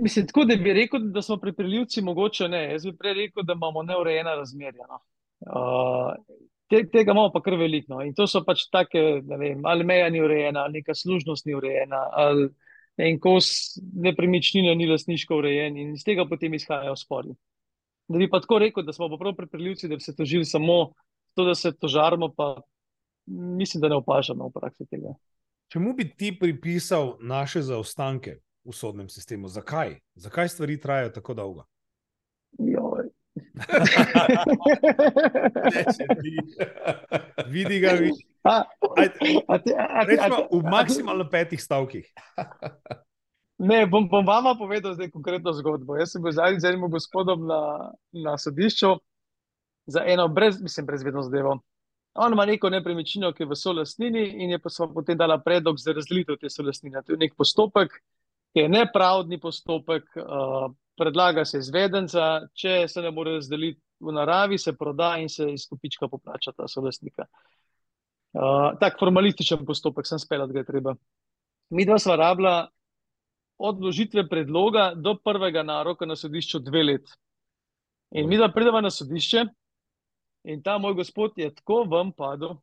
mislim, tako da bi rekel, da smo pripeljivci, mogoče ne. Jaz bi prej rekel, da imamo neurejena razmerja. No. Uh, te, tega imamo pa kar veliko. No. In to so pač take, ne vem, ali meja ni urejena, ali neka služnost ni urejena, ali en kos nepremičnine ni lasniško urejen in iz tega potem izhajajo spori. Da bi pa tako rekel, da smo pa prav pripeljivci, da bi se tožili samo to, da se tožarimo, pa mislim, da ne opažamo v praksi tega. Čemu bi ti pripisal naše zaostanke v sodnem sistemu. Zakaj? Zakaj stvari trajajo tako dolgo? Joj. Vidi ga, vidi. A, a te- a- a- Rečemo v maksimalno petih stavkih. Ne, bom, bom vama povedal zdaj konkretno zgodbo. Jaz sem bil zadnjič z enim gospodom na, na sodišču za eno brez, mislim, brezvedno zadevo. On ima neko nepremičnino, ki je v solastnini in je pa potem dala predlog za razdelitev te solastnine. To je nek postopek, ki je nepravdni postopek, uh, predlaga se izvedenca, če se ne more razdeliti v naravi, se proda in se iz kupička poplača ta solastnika. Uh, tak formalističen postopek, sem spela, da je treba. Mi dva sva rabila od vložitve predloga do prvega naroka na sodišču dve let. In mi da pridemo na sodišče, in ta moj gospod je tako vam padel,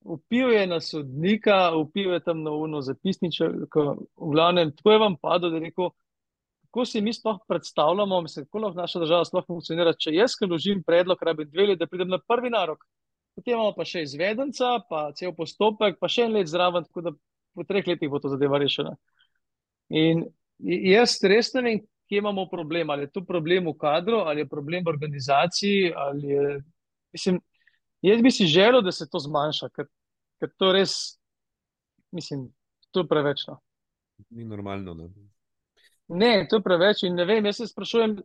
upil je na sodnika, upil je tam na uno zapisniček, v glavnem, tako je vam padel, da je rekel, kako si mi sploh predstavljamo, mislim, kako lahko naša država sploh funkcionira, če jaz, ki vložim predlog, rabim dve leti, da pridem na prvi narok. Potem imamo pa še izvedenca, pa cel postopek, pa še en let zraven, tako da po treh letih bo to zadeva rešena. In jaz res ne vem, kje imamo problem. Ali je to problem v kadru, ali je problem v organizaciji. ali Je, mislim, jaz bi si želel, da se to zmanjša, ker, ker to res, mislim, to je preveč. No. Ni normalno. Ne? Ne, to je preveč. In ne vem, jaz se sprašujem.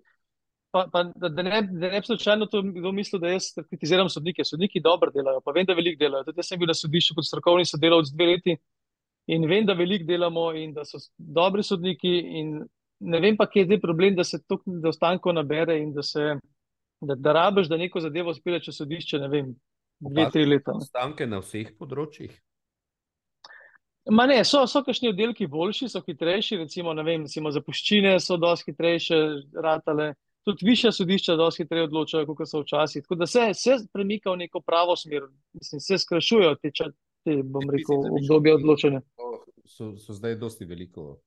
Pa, pa, da, ne, da ne bi slučajno to kdo mislil, da jaz kritiziram sodnike. Sodniki dobro delajo, pa vem, da veliko delajo. Tudi jaz sem bil na sodišču kot strokovni sodelavec dve leti in vem, da veliko delamo in da so dobri sodniki. Ne vem pa, kje je zdaj problem, da se to ostankov nabere in da se da, da rabiš, da neko zadevo spele čez sodišče, ne vem, dve, tri leta. Stanke na vseh področjih. Ma ne, so, so kakšni oddelki boljši, so hitrejši, recimo, vem, recimo zapuščine so dosti hitrejše, ratale, tudi višja sodišča dosti hitreje odločajo, kot so včasih. Tako da se, se premika v neko pravo smer, mislim, se skrajšujejo te, te bom rekel, obdobje odločanja. So, so zdaj dosti veliko.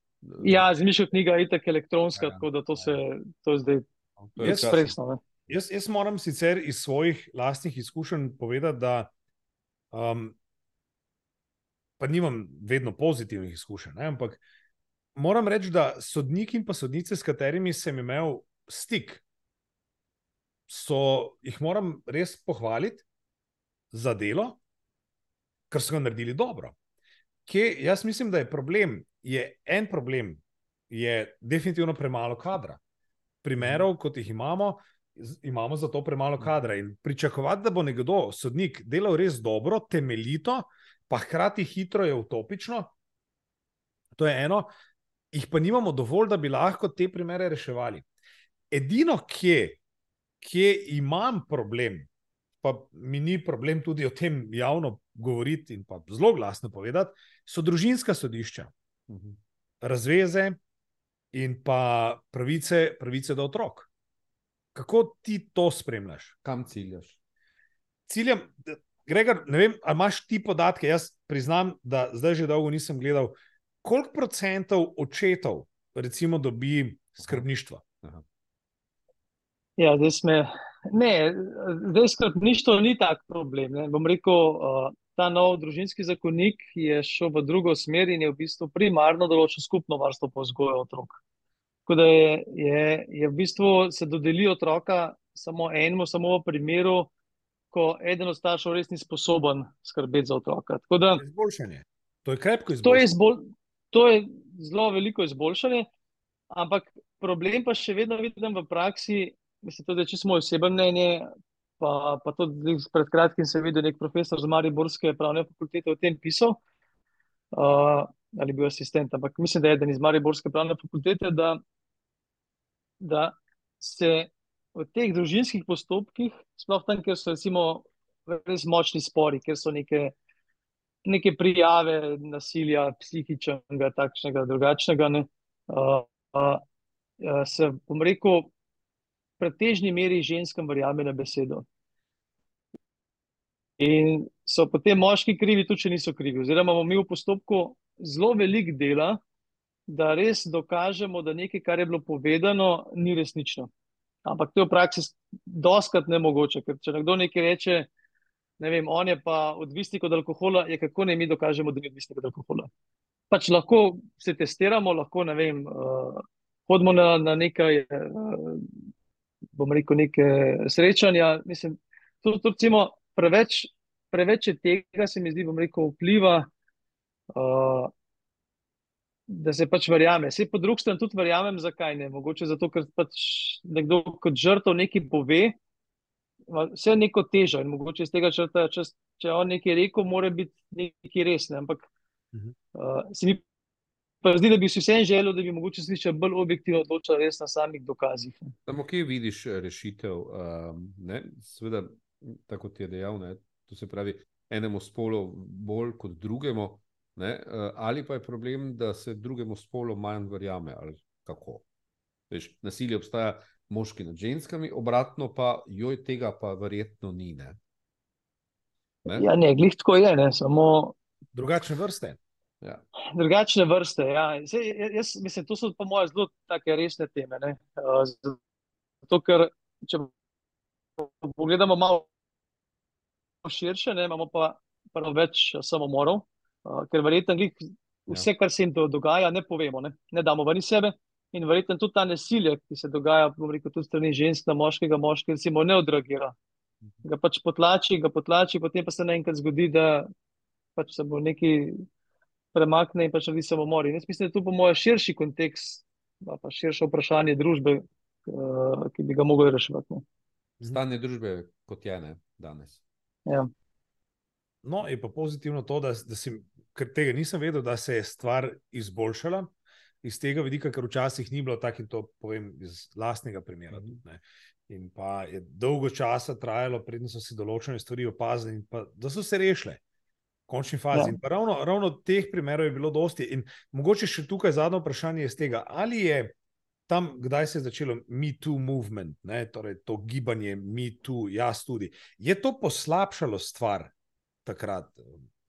Ja, zmišljal knjiga je itak elektronska, Ja, tako da to ja. se, to je zdaj je Jaz? Jaz, moram sicer iz svojih lastnih izkušenj povedati, da um, pa nimam vedno pozitivnih izkušenj, ne, ampak moram reči, da sodniki in pa sodnice, s katerimi sem imel stik, so jih moram res pohvaliti za delo, ker so ga naredili dobro. Kje, jaz mislim, da je problem, je en problem, je definitivno premalo kadra. Primerov, kot jih imamo, z- imamo za to premalo kadra. In pričakovati, da bo nekdo, sodnik, delal res dobro, temeljito, pa hkrati hitro je utopično, to je eno, jih pa nimamo dovolj, da bi lahko te primere reševali. Edino, kje, kje imam problem, pa mi ni problem tudi o tem javno govoriti in pa zelo glasno povedati, so družinska sodišča, Mhm. razveze in pa pravice, pravice do otrok. Kako ti to spremljaš? Kam ciljaš? Ciljem, Gregor, ne vem, ali imaš ti podatke. Jaz priznam, da zdaj že dolgo nisem gledal, koliko procentov očetov, recimo, dobi skrbništvo. Ja, zdaj sme. Ne, zdaj skrbništvo ni tak problem. Ne. Bom rekel, uh, ta nov družinski zakonik je šel v drugo smer in je v bistvu primarno določil skupno varstvo po vzgoju otrok. Tako da je, je, je v bistvu se dodeli otroka samo enemu, samo v primeru, ko eden od staršev res ni sposoben skrbeti za otroka. Tako da Izboljšanje. To je krepko To je, izboljšanje. izbol, to je zelo veliko izboljšanje, ampak problem pa še vedno vidim v praksi. Mislim, to je čisto moje osebno mnenje. Pa, pa tudi pred kratkim sem videl nek profesor z Mariborske pravne fakultete o tem pisal, uh, ali bil asistent, ampak mislim, da je eden iz Mariborske pravne fakultete, da, da se v teh družinskih postopkih, sploh tam, kjer so recimo res močni spori, kjer so neke neke prijave nasilja, psihičnega, takšnega, drugačnega. Ne, uh, uh, se, bom rekel, v pretežni meri ženskam verjame na besedo. In so potem moški krivi, tudi če niso krivi. Oziroma, imamo mi v postopku zelo velik dela, da res dokažemo, da nekaj, kar je bilo povedano, ni resnično. Ampak to je v praksi doskrat nemogoče, ker če nekdo nekaj reče, ne vem, on je pa odvisnik od alkohola, je kako ne mi dokažemo, da ni odvisnik od alkohola. pač lahko se testiramo, lahko ne vem, uh, hodimo na, na nekaj, uh, bom rekel, neke srečanja. Mislim, to, to recimo, preveč, preveč je tega, se mi zdi, bom rekel, vpliva. Uh, Da se pač verjame. Vse po drugi strani tudi verjamem, zakaj ne. Mogoče zato, ker pač nekdo kot žrtev nekaj pove, vse je neko težo in mogoče iz tega črta, če, če on nekaj rekel, mora biti nekaj resne. Ampak uh -huh. uh, se mi pa zdi, da bi si vsem želel, da bi mogoče slišal bolj objektivno odločal res na samih dokazih. Samo kje vidiš eh, rešitev? Um, Sveda, tako ti je dejal, ne? to se pravi enemu spolu bolj kot drugemu. Ne? Eh, ali pa je problem, da se drugemu spolu manj verjame, ali kako. Veš, nasilje obstaja moški nad ženskami, obratno pa joj tega pa verjetno ni. Ne? Ne? Ja, ne, glih tako je, ne? samo. Drugačne vrste. Ja. Drugačne vrste. Ja. Sej, jaz mislim, to so pa moje zelo take resne teme. Ne? Eh, zato, ker če pogledamo malo širše, ne, imamo pa prvo več samomorov. Uh, ker verjetno vse, ja. kar se jim dogaja, ne povemo, ne, ne damo ven iz sebe. In verjetno tudi ta nasilje, ki se dogaja, bom rekel, tudi strani žensk, moškega, moškega, recimo, ne odreagira. Mhm. Ga pač potlači, ga potlači, potem pa se naenkrat zgodi, da pač se bo nekaj premakne in pač naredi samomor. In jaz mislim, da je to po mojem širši kontekst, pa širše vprašanje družbe, uh, ki bi ga mogli reševati. No. Stanje družbe, kot je ne danes. Ja. No, je pa pozitivno to, da, da si, ker tega nisem vedel, da se je stvar izboljšala iz tega vidika, ker včasih ni bilo tako, in to povem iz vlastnega primera. Tudi, in pa je dolgo časa trajalo, predtem so se določene stvari opazili, in pa, da so se rešile. V končni fazi. Ja. Ravno, ravno teh primerov je bilo dosti. In mogoče še tukaj zadnje vprašanje je z tega, ali je tam, kdaj se je začelo MeToo movement, ne, torej to gibanje MeToo, jaz tudi. Je to poslabšalo stvar takrat,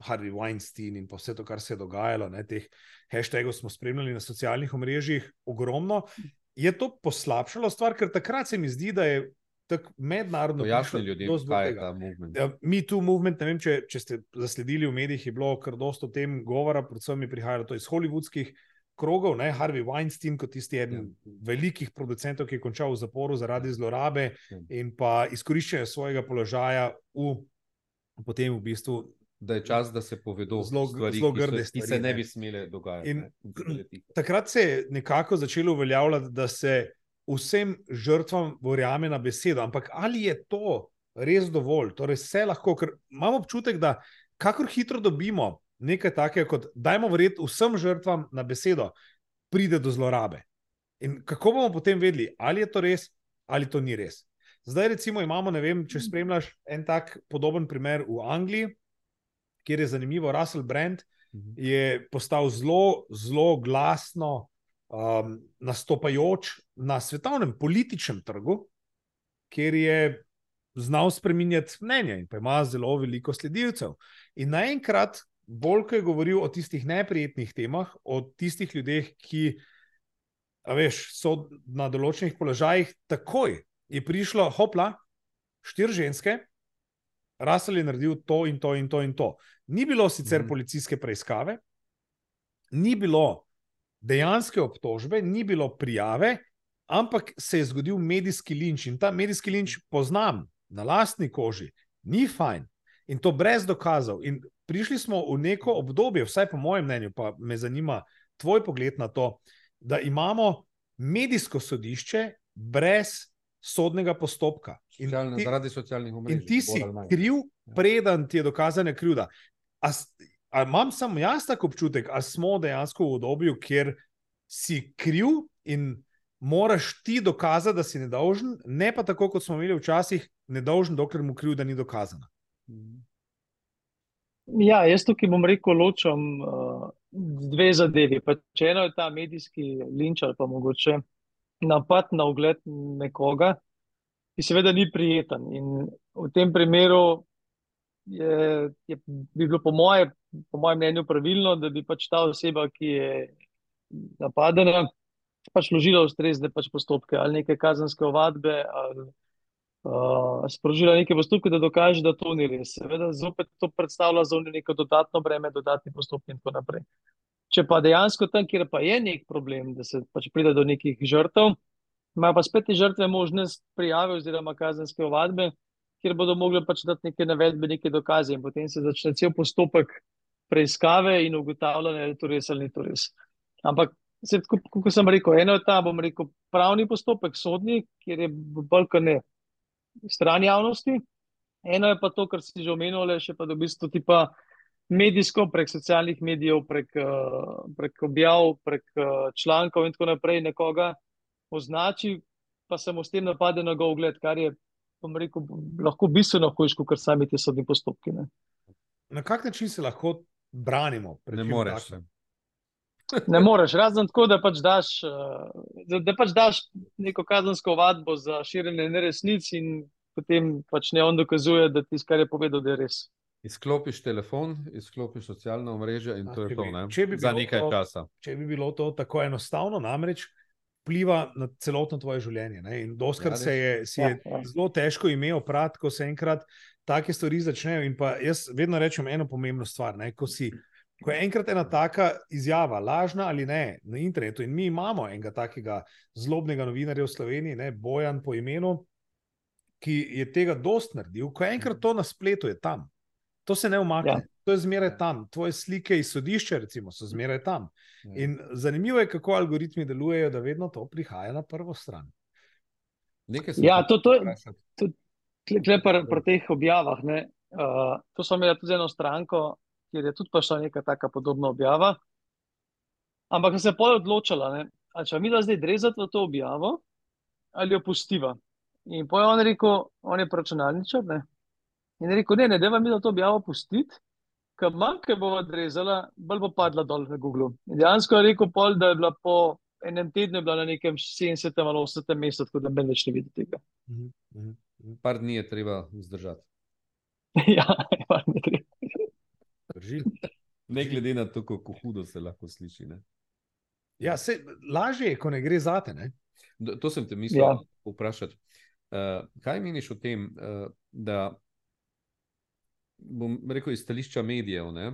Harvey Weinstein in vse to, kar se je dogajalo, ne, teh hashtagov smo spremljali na socialnih omrežjih, ogromno. Je to poslabšalo stvar, ker takrat se mi zdi, da je tako mednarodno jasno ljudem, kaj je ta movement. Ja, Mi tu movement, ne vem, če, če ste zasledili v medijih, je bilo kar dosto o tem govora, predvsem mi prihaja to iz hollywoodskih krogov, ne Harvey Weinstein, kot tisti eden ja. velikih producentov, ki je končal v zaporu zaradi zlorabe ja. in pa izkoriščanja svojega položaja v potem v bistvu da je čas, da se povedo zelo, stvari, zelo grde stvari, ki se ne bi smele dogajati. In, ne? Takrat se je nekako začelo uveljavljati, da se vsem žrtvam verjame na besedo. Ampak ali je to res dovolj? Torej, vse lahko, ker imamo občutek, da kakor hitro dobimo nekaj takega, kot dajmo verjeti vsem žrtvam na besedo, pride do zlorabe. In kako bomo potem vedeli, ali je to res, ali to ni res. Zdaj, recimo, imamo, ne vem, če spremljaš en tak podoben primer v Angliji, kjer je zanimivo, Russell Brand mhm. je postal zelo, zelo glasno um, nastopajoč na svetovnem političnem trgu, kjer je znal spremenjati mnenje in ima zelo veliko sledilcev. In naenkrat, bolj ko je govoril o tistih neprijetnih temah, o tistih ljudeh, ki. Veš, so na določenih položajih, takoj je prišlo, hopla, štiri ženske, Russell je naredil to in to in to in to. Ni bilo sicer mm. policijske preiskave, ni bilo dejanske obtožbe, ni bilo prijave, ampak se je zgodil medijski linč in ta medijski linč poznam na lastni koži, ni fajn in to brez dokazov. In prišli smo v neko obdobje, vsaj po mojem mnenju, pa me zanima tvoj pogled na to, da imamo medijsko sodišče brez sodnega postopka. In ti, zaradi socialnih omrežij. In ti si kriv, ja. preden ti je dokazana krivda. Imam samo jaz tako občutek, ali smo dejansko v obdobju, kjer si kriv in moraš ti dokazati, da si nedolžen, ne pa tako, kot smo imeli včasih, nedolžen, dokler mu krivda ni dokazana. Ja, jaz tukaj bom rekel, ločam uh, dve zadevi. Pa če eno je ta medijski linč ali pa mogoče napad na ugled nekoga, ki seveda ni prijeten. In v tem primeru je, je, bi bilo, po, moje, po mojem mnenju, pravilno, da bi pač ta oseba, ki je napadena, pač ložila ustrezne pač postopke ali neke kazenske ovadbe. Ali, Uh, sprožila neke postopke, da dokaže, da to ni res. Seveda, zopet to predstavlja za neko dodatno breme, dodatni postopki in tako naprej. Če pa dejansko tam, kjer pa je nek problem, da se pač pride do nekih žrtev, imajo pa spet te žrtve možnost prijave oziroma kazenske ovadbe, kjer bodo mogli pač dati neke navedbe, neke dokaze in potem se začne cel postopek preiskave in ugotavljanja, ali je to res ali ni to res. Ampak, kot sem rekel, eno je ta, bom rekel, pravni postopek, sodni, kjer je bolj kot ne stran javnosti. Eno je pa to, kar si že omenil, še pa v bistvu ti pa medijsko, prek socialnih medijev, prek, prek objav, prek člankov in tako naprej nekoga označi, pa se mu s tem napade na gov gled, kar je, bom rekel, lahko bistveno hujško, kar sami ti sodni postopki. Ne. Na kak način se lahko branimo? Ne moreš. Ne moreš, razen tako, da pač daš, da, da pač daš neko kazensko vadbo za širjenje neresnic, in potem pač ne on dokazuje, da ti skar je povedal, da je res. Izklopiš telefon, izklopiš socialno mrežo in A, to je če to. bi- Ne? če bi Za nekaj to- časa. Če bi bilo to tako enostavno, namreč vpliva na celotno tvoje življenje. Ne? In doskrat Ja, se je, si Ja, je ja. zelo težko ime oprati, ko se enkrat take stvari začnejo. In pa jaz vedno rečem eno pomembno stvar. Ne? Ko, si, ko je enkrat ena taka izjava, lažna ali ne, na internetu, in mi imamo enega takega zlobnega novinarja v Sloveniji, ne? Bojan po imenu, ki je tega dost naredil, ko je enkrat to na spletu, je tam. To se ne umakne. Ja. To je zmeraj tam. Tvoje slike iz sodišča, recimo, so zmeraj tam. Ja. In zanimivo je, kako algoritmi delujejo, da vedno to prihaja na prvo stran. Ja, to- to je-. Tukaj pri, pri teh objavah. Ne, uh, to smo imeli tudi eno stranko, kjer je tudi prišla neka taka podobna objava. Ampak se pol odločila, ne, ali če mi da zdaj drezati v to objavo ali jo pustiva. In poje on rekel, on je računalničar. Ne, in je rekel, ne, ne, da vam mi da to objavo pustiti. Ker manj, ki bo odrezala, bolj bo padla dol na Google. In dejansko je rekel, pol, da je bila po enem tednu je bila na nekem 70 ali 80 mestu, tako da me več ne vidi tega. Par dni je treba vzdržati. ja, pa ne gre. Drži. Ne glede na to, kako hudo se lahko sliši. Ne? Ja, se, lažje je, ko ne gre zate. Ne? D- To sem te mislil ja. vprašati. Uh, kaj meniš o tem, uh, da bom rekel iz stališča medijev? Ne?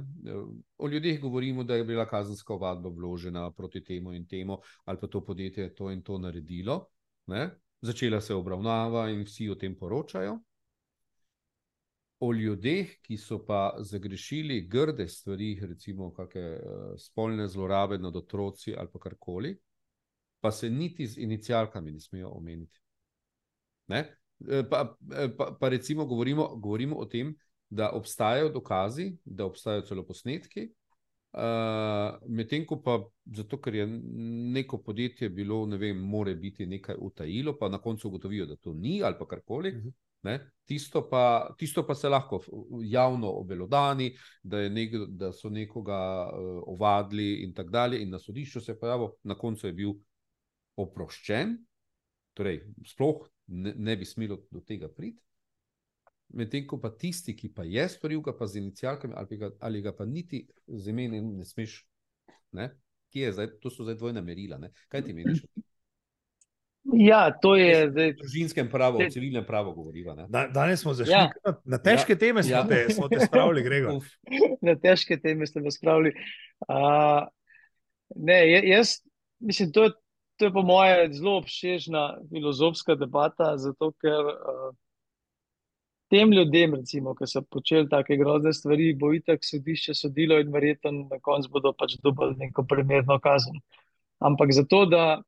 O ljudeh govorimo, da je bila kazenska ovadba vložena proti temu in temu, ali pa to podjetje je to in to naredilo. Ne? Začela se obravnava in vsi o tem poročajo. O ljudeh, ki so pa zagrešili grde stvari, recimo kakšne spolne zlorabe nad otroci ali pa karkoli, pa se niti z inicialkami ne smejo omeniti. Ne? Pa, pa, pa recimo govorimo, govorimo o tem, da obstajajo dokazi, da obstajajo celo posnetki, uh, medtem ko pa zato, ker je neko podjetje bilo, ne vem, more biti nekaj utajilo, pa na koncu ugotovijo, da to ni ali pa karkoli. Mhm. Ne, tisto, pa, tisto pa se lahko javno obelodani, da, nek, da so nekoga uh, ovadili, in tako dalje. In na sodišču se je pojavil, na koncu je bil oproščen, torej sploh ne, ne bi smelo do tega priti. Medtem ko pa tisti, ki pa je storil, ga pa z inicialkami ali ga, ali ga pa niti z imenom ne smeš. Ne? Kje je zdaj, to so zdaj dvojna merila. Ne? Kaj ti meniš? Ja, to je zdaj. O družinskem pravu, Te- civilnem pravu govoriva. Ne? Da, danes smo zašli Ja. ja. na težke ja. teme, smo, Ja. te, smo te spravili, Gregor. Uf, na težke teme ste me spravili. Uh, ne, ja- jaz mislim, to je, to je po moje zelo obsežna filozofska debata, zato ker uh, tem ljudem, recimo, ki so počeli take grozne stvari, bo itak sodišče sodilo in verjetno na koncu bodo pač dobili neko primerno kazen. Ampak zato, da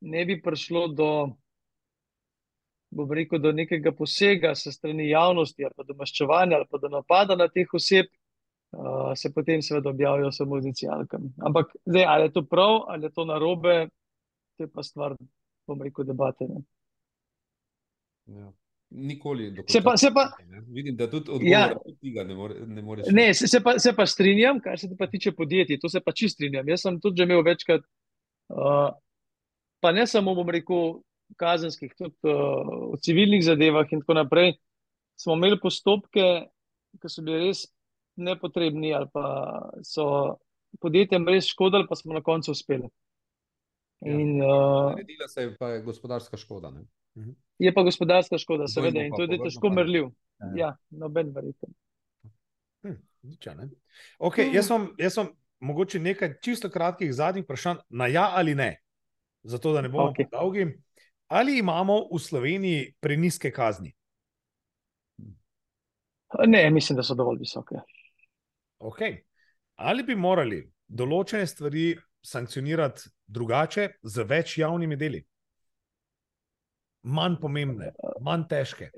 ne bi prišlo do, bom rekel, do nekega posega se strani javnosti ali pa do maščevanja ali pa do napada na teh oseb, uh, se potem seveda objavijo samo z inicialkami. Ampak zdaj, ali je to prav, ali je to narobe, to je pa stvar, bom rekel, debate. Ja. Nikoli Se pa- se pa- ne. Vidim, da tudi Ja. odgovor ja. tega ne, more, ne moreš. Ne, se, se, pa, se pa strinjam, kar se pa tiče podjetij, to se pa čist strinjam. Jaz sem tudi že imel večkrat, uh, pa ne samo, bom rekel, kazenskih, tudi uh, v civilnih zadevah in tako naprej, smo imeli postopke, ki so bili res nepotrebni ali pa so podjetjem res škodili, pa smo na koncu uspeli. Ja. In uh, Naredila se je pa gospodarska škoda. Ne? Je pa gospodarska škoda, Dvojno seveda, in to je težko merljiv. Ja. Ja, noben verjeten. Hm, nič, a ne. okay, jaz, vam, jaz vam mogoče nekaj čisto kratkih zadnjih vprašanj na ja ali ne, zato da ne bomo okay. dolgi. Ali imamo v Sloveniji preniske kazni? Ne, mislim, da so dovolj visoke. Okay. Ali bi morali določene stvari sankcionirati drugače, z več javnimi deli? Manj pomembne, manj težke.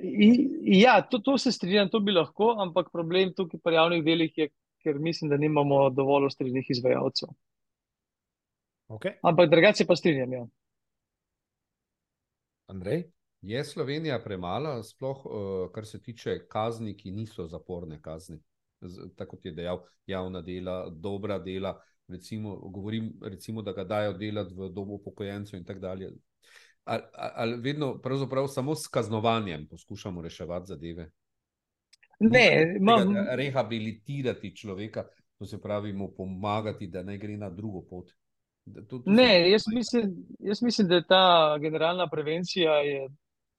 Ja, to, to se strinjam, to bi lahko, ampak problem tukaj pri javnih delih je, ker mislim, da nimamo dovolj ustreznih izvajalcev. Okay. Ampak drugače pa strinjam. Ja. Andrej? Je Slovenija premala, sploh uh, kar se tiče kazni, ki niso zaporne kazni? Tako kot je dejal, javna dela, dobra dela. Recimo, govorim, recimo, da ga dajo delati v domu upokojencev in tako dalje. Ali, ali vedno, samo s kaznovanjem poskušamo reševati zadeve? Ne, imam, Rehabilitirati človeka, to se pravi, mu pomagati, da ne gre na drugo pot. Da to- to ne jaz, mislim, jaz mislim, da je ta generalna prevencija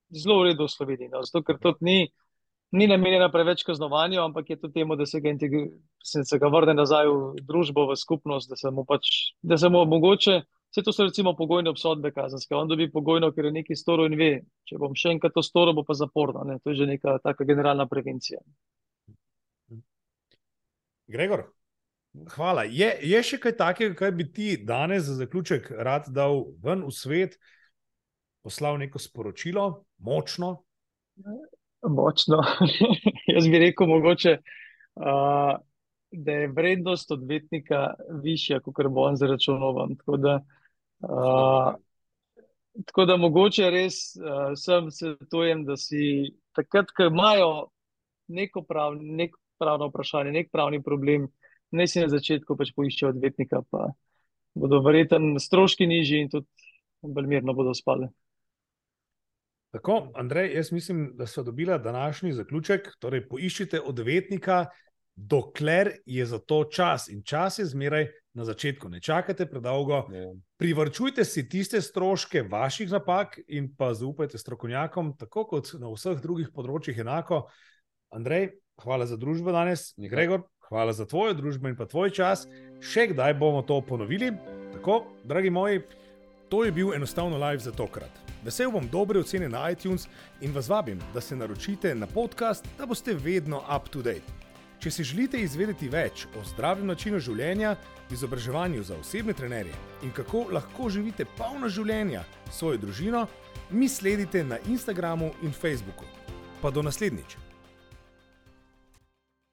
zelo v redu v Sloveniji. No, zato, ker to ni, ni namenjena preveč kaznovanju, ampak je to temu, da se ga, integri, se ga vrne nazaj v družbo, v skupnost, da se mu pač, da se mu omogoče. Vse to so recimo pogojne obsodbe kazenske. On dobi pogojno, ker je nekaj storil in ve, če bom še enkrat to storil, bo pa zaporno. Ne? To je že neka taka generalna prevencija. Gregor, hvala. Je, je še kaj takega, kar bi ti danes za zaključek rad dal ven v svet, poslal neko sporočilo, močno? Močno. Jaz bi rekel, mogoče, uh, da je vrednost odvetnika višja, kot bo on zaračunovan. Tako da, uh, tako da mogoče res uh, sem svetujem, da si takrat, ko imajo neko, prav, neko pravno vprašanje, nek pravni problem, ne si na začetku pač poiščejo odvetnika, pa bodo verjetno stroški nižji in tudi bolj mirno bodo spali. Tako, Andrej, jaz mislim, da so dobila današnji zaključek. Torej, poiščite odvetnika, dokler je za to čas. In čas je zmeraj na začetku. Ne čakajte predolgo. Ja. Privrčujte si tiste stroške vaših napak in pa zaupajte strokovnjakom, tako kot na vseh drugih področjih enako. Andrej, hvala za družbo danes. Nikar. Gregor, hvala za tvojo družbo in pa tvoj čas. Še kdaj bomo to ponovili. Tako, dragi moji, to je bil enostavno live za tokrat. Vesel bom dobre ocene na iTunes in vas vabim, da se naročite na podcast, da boste vedno up to date. Če si želite izvedeti več o zdravem načinu življenja, izobraževanju za osebne trenerje in kako lahko živite polno življenja s svojo družino, mi sledite na Instagramu in Facebooku. Pa do naslednjič.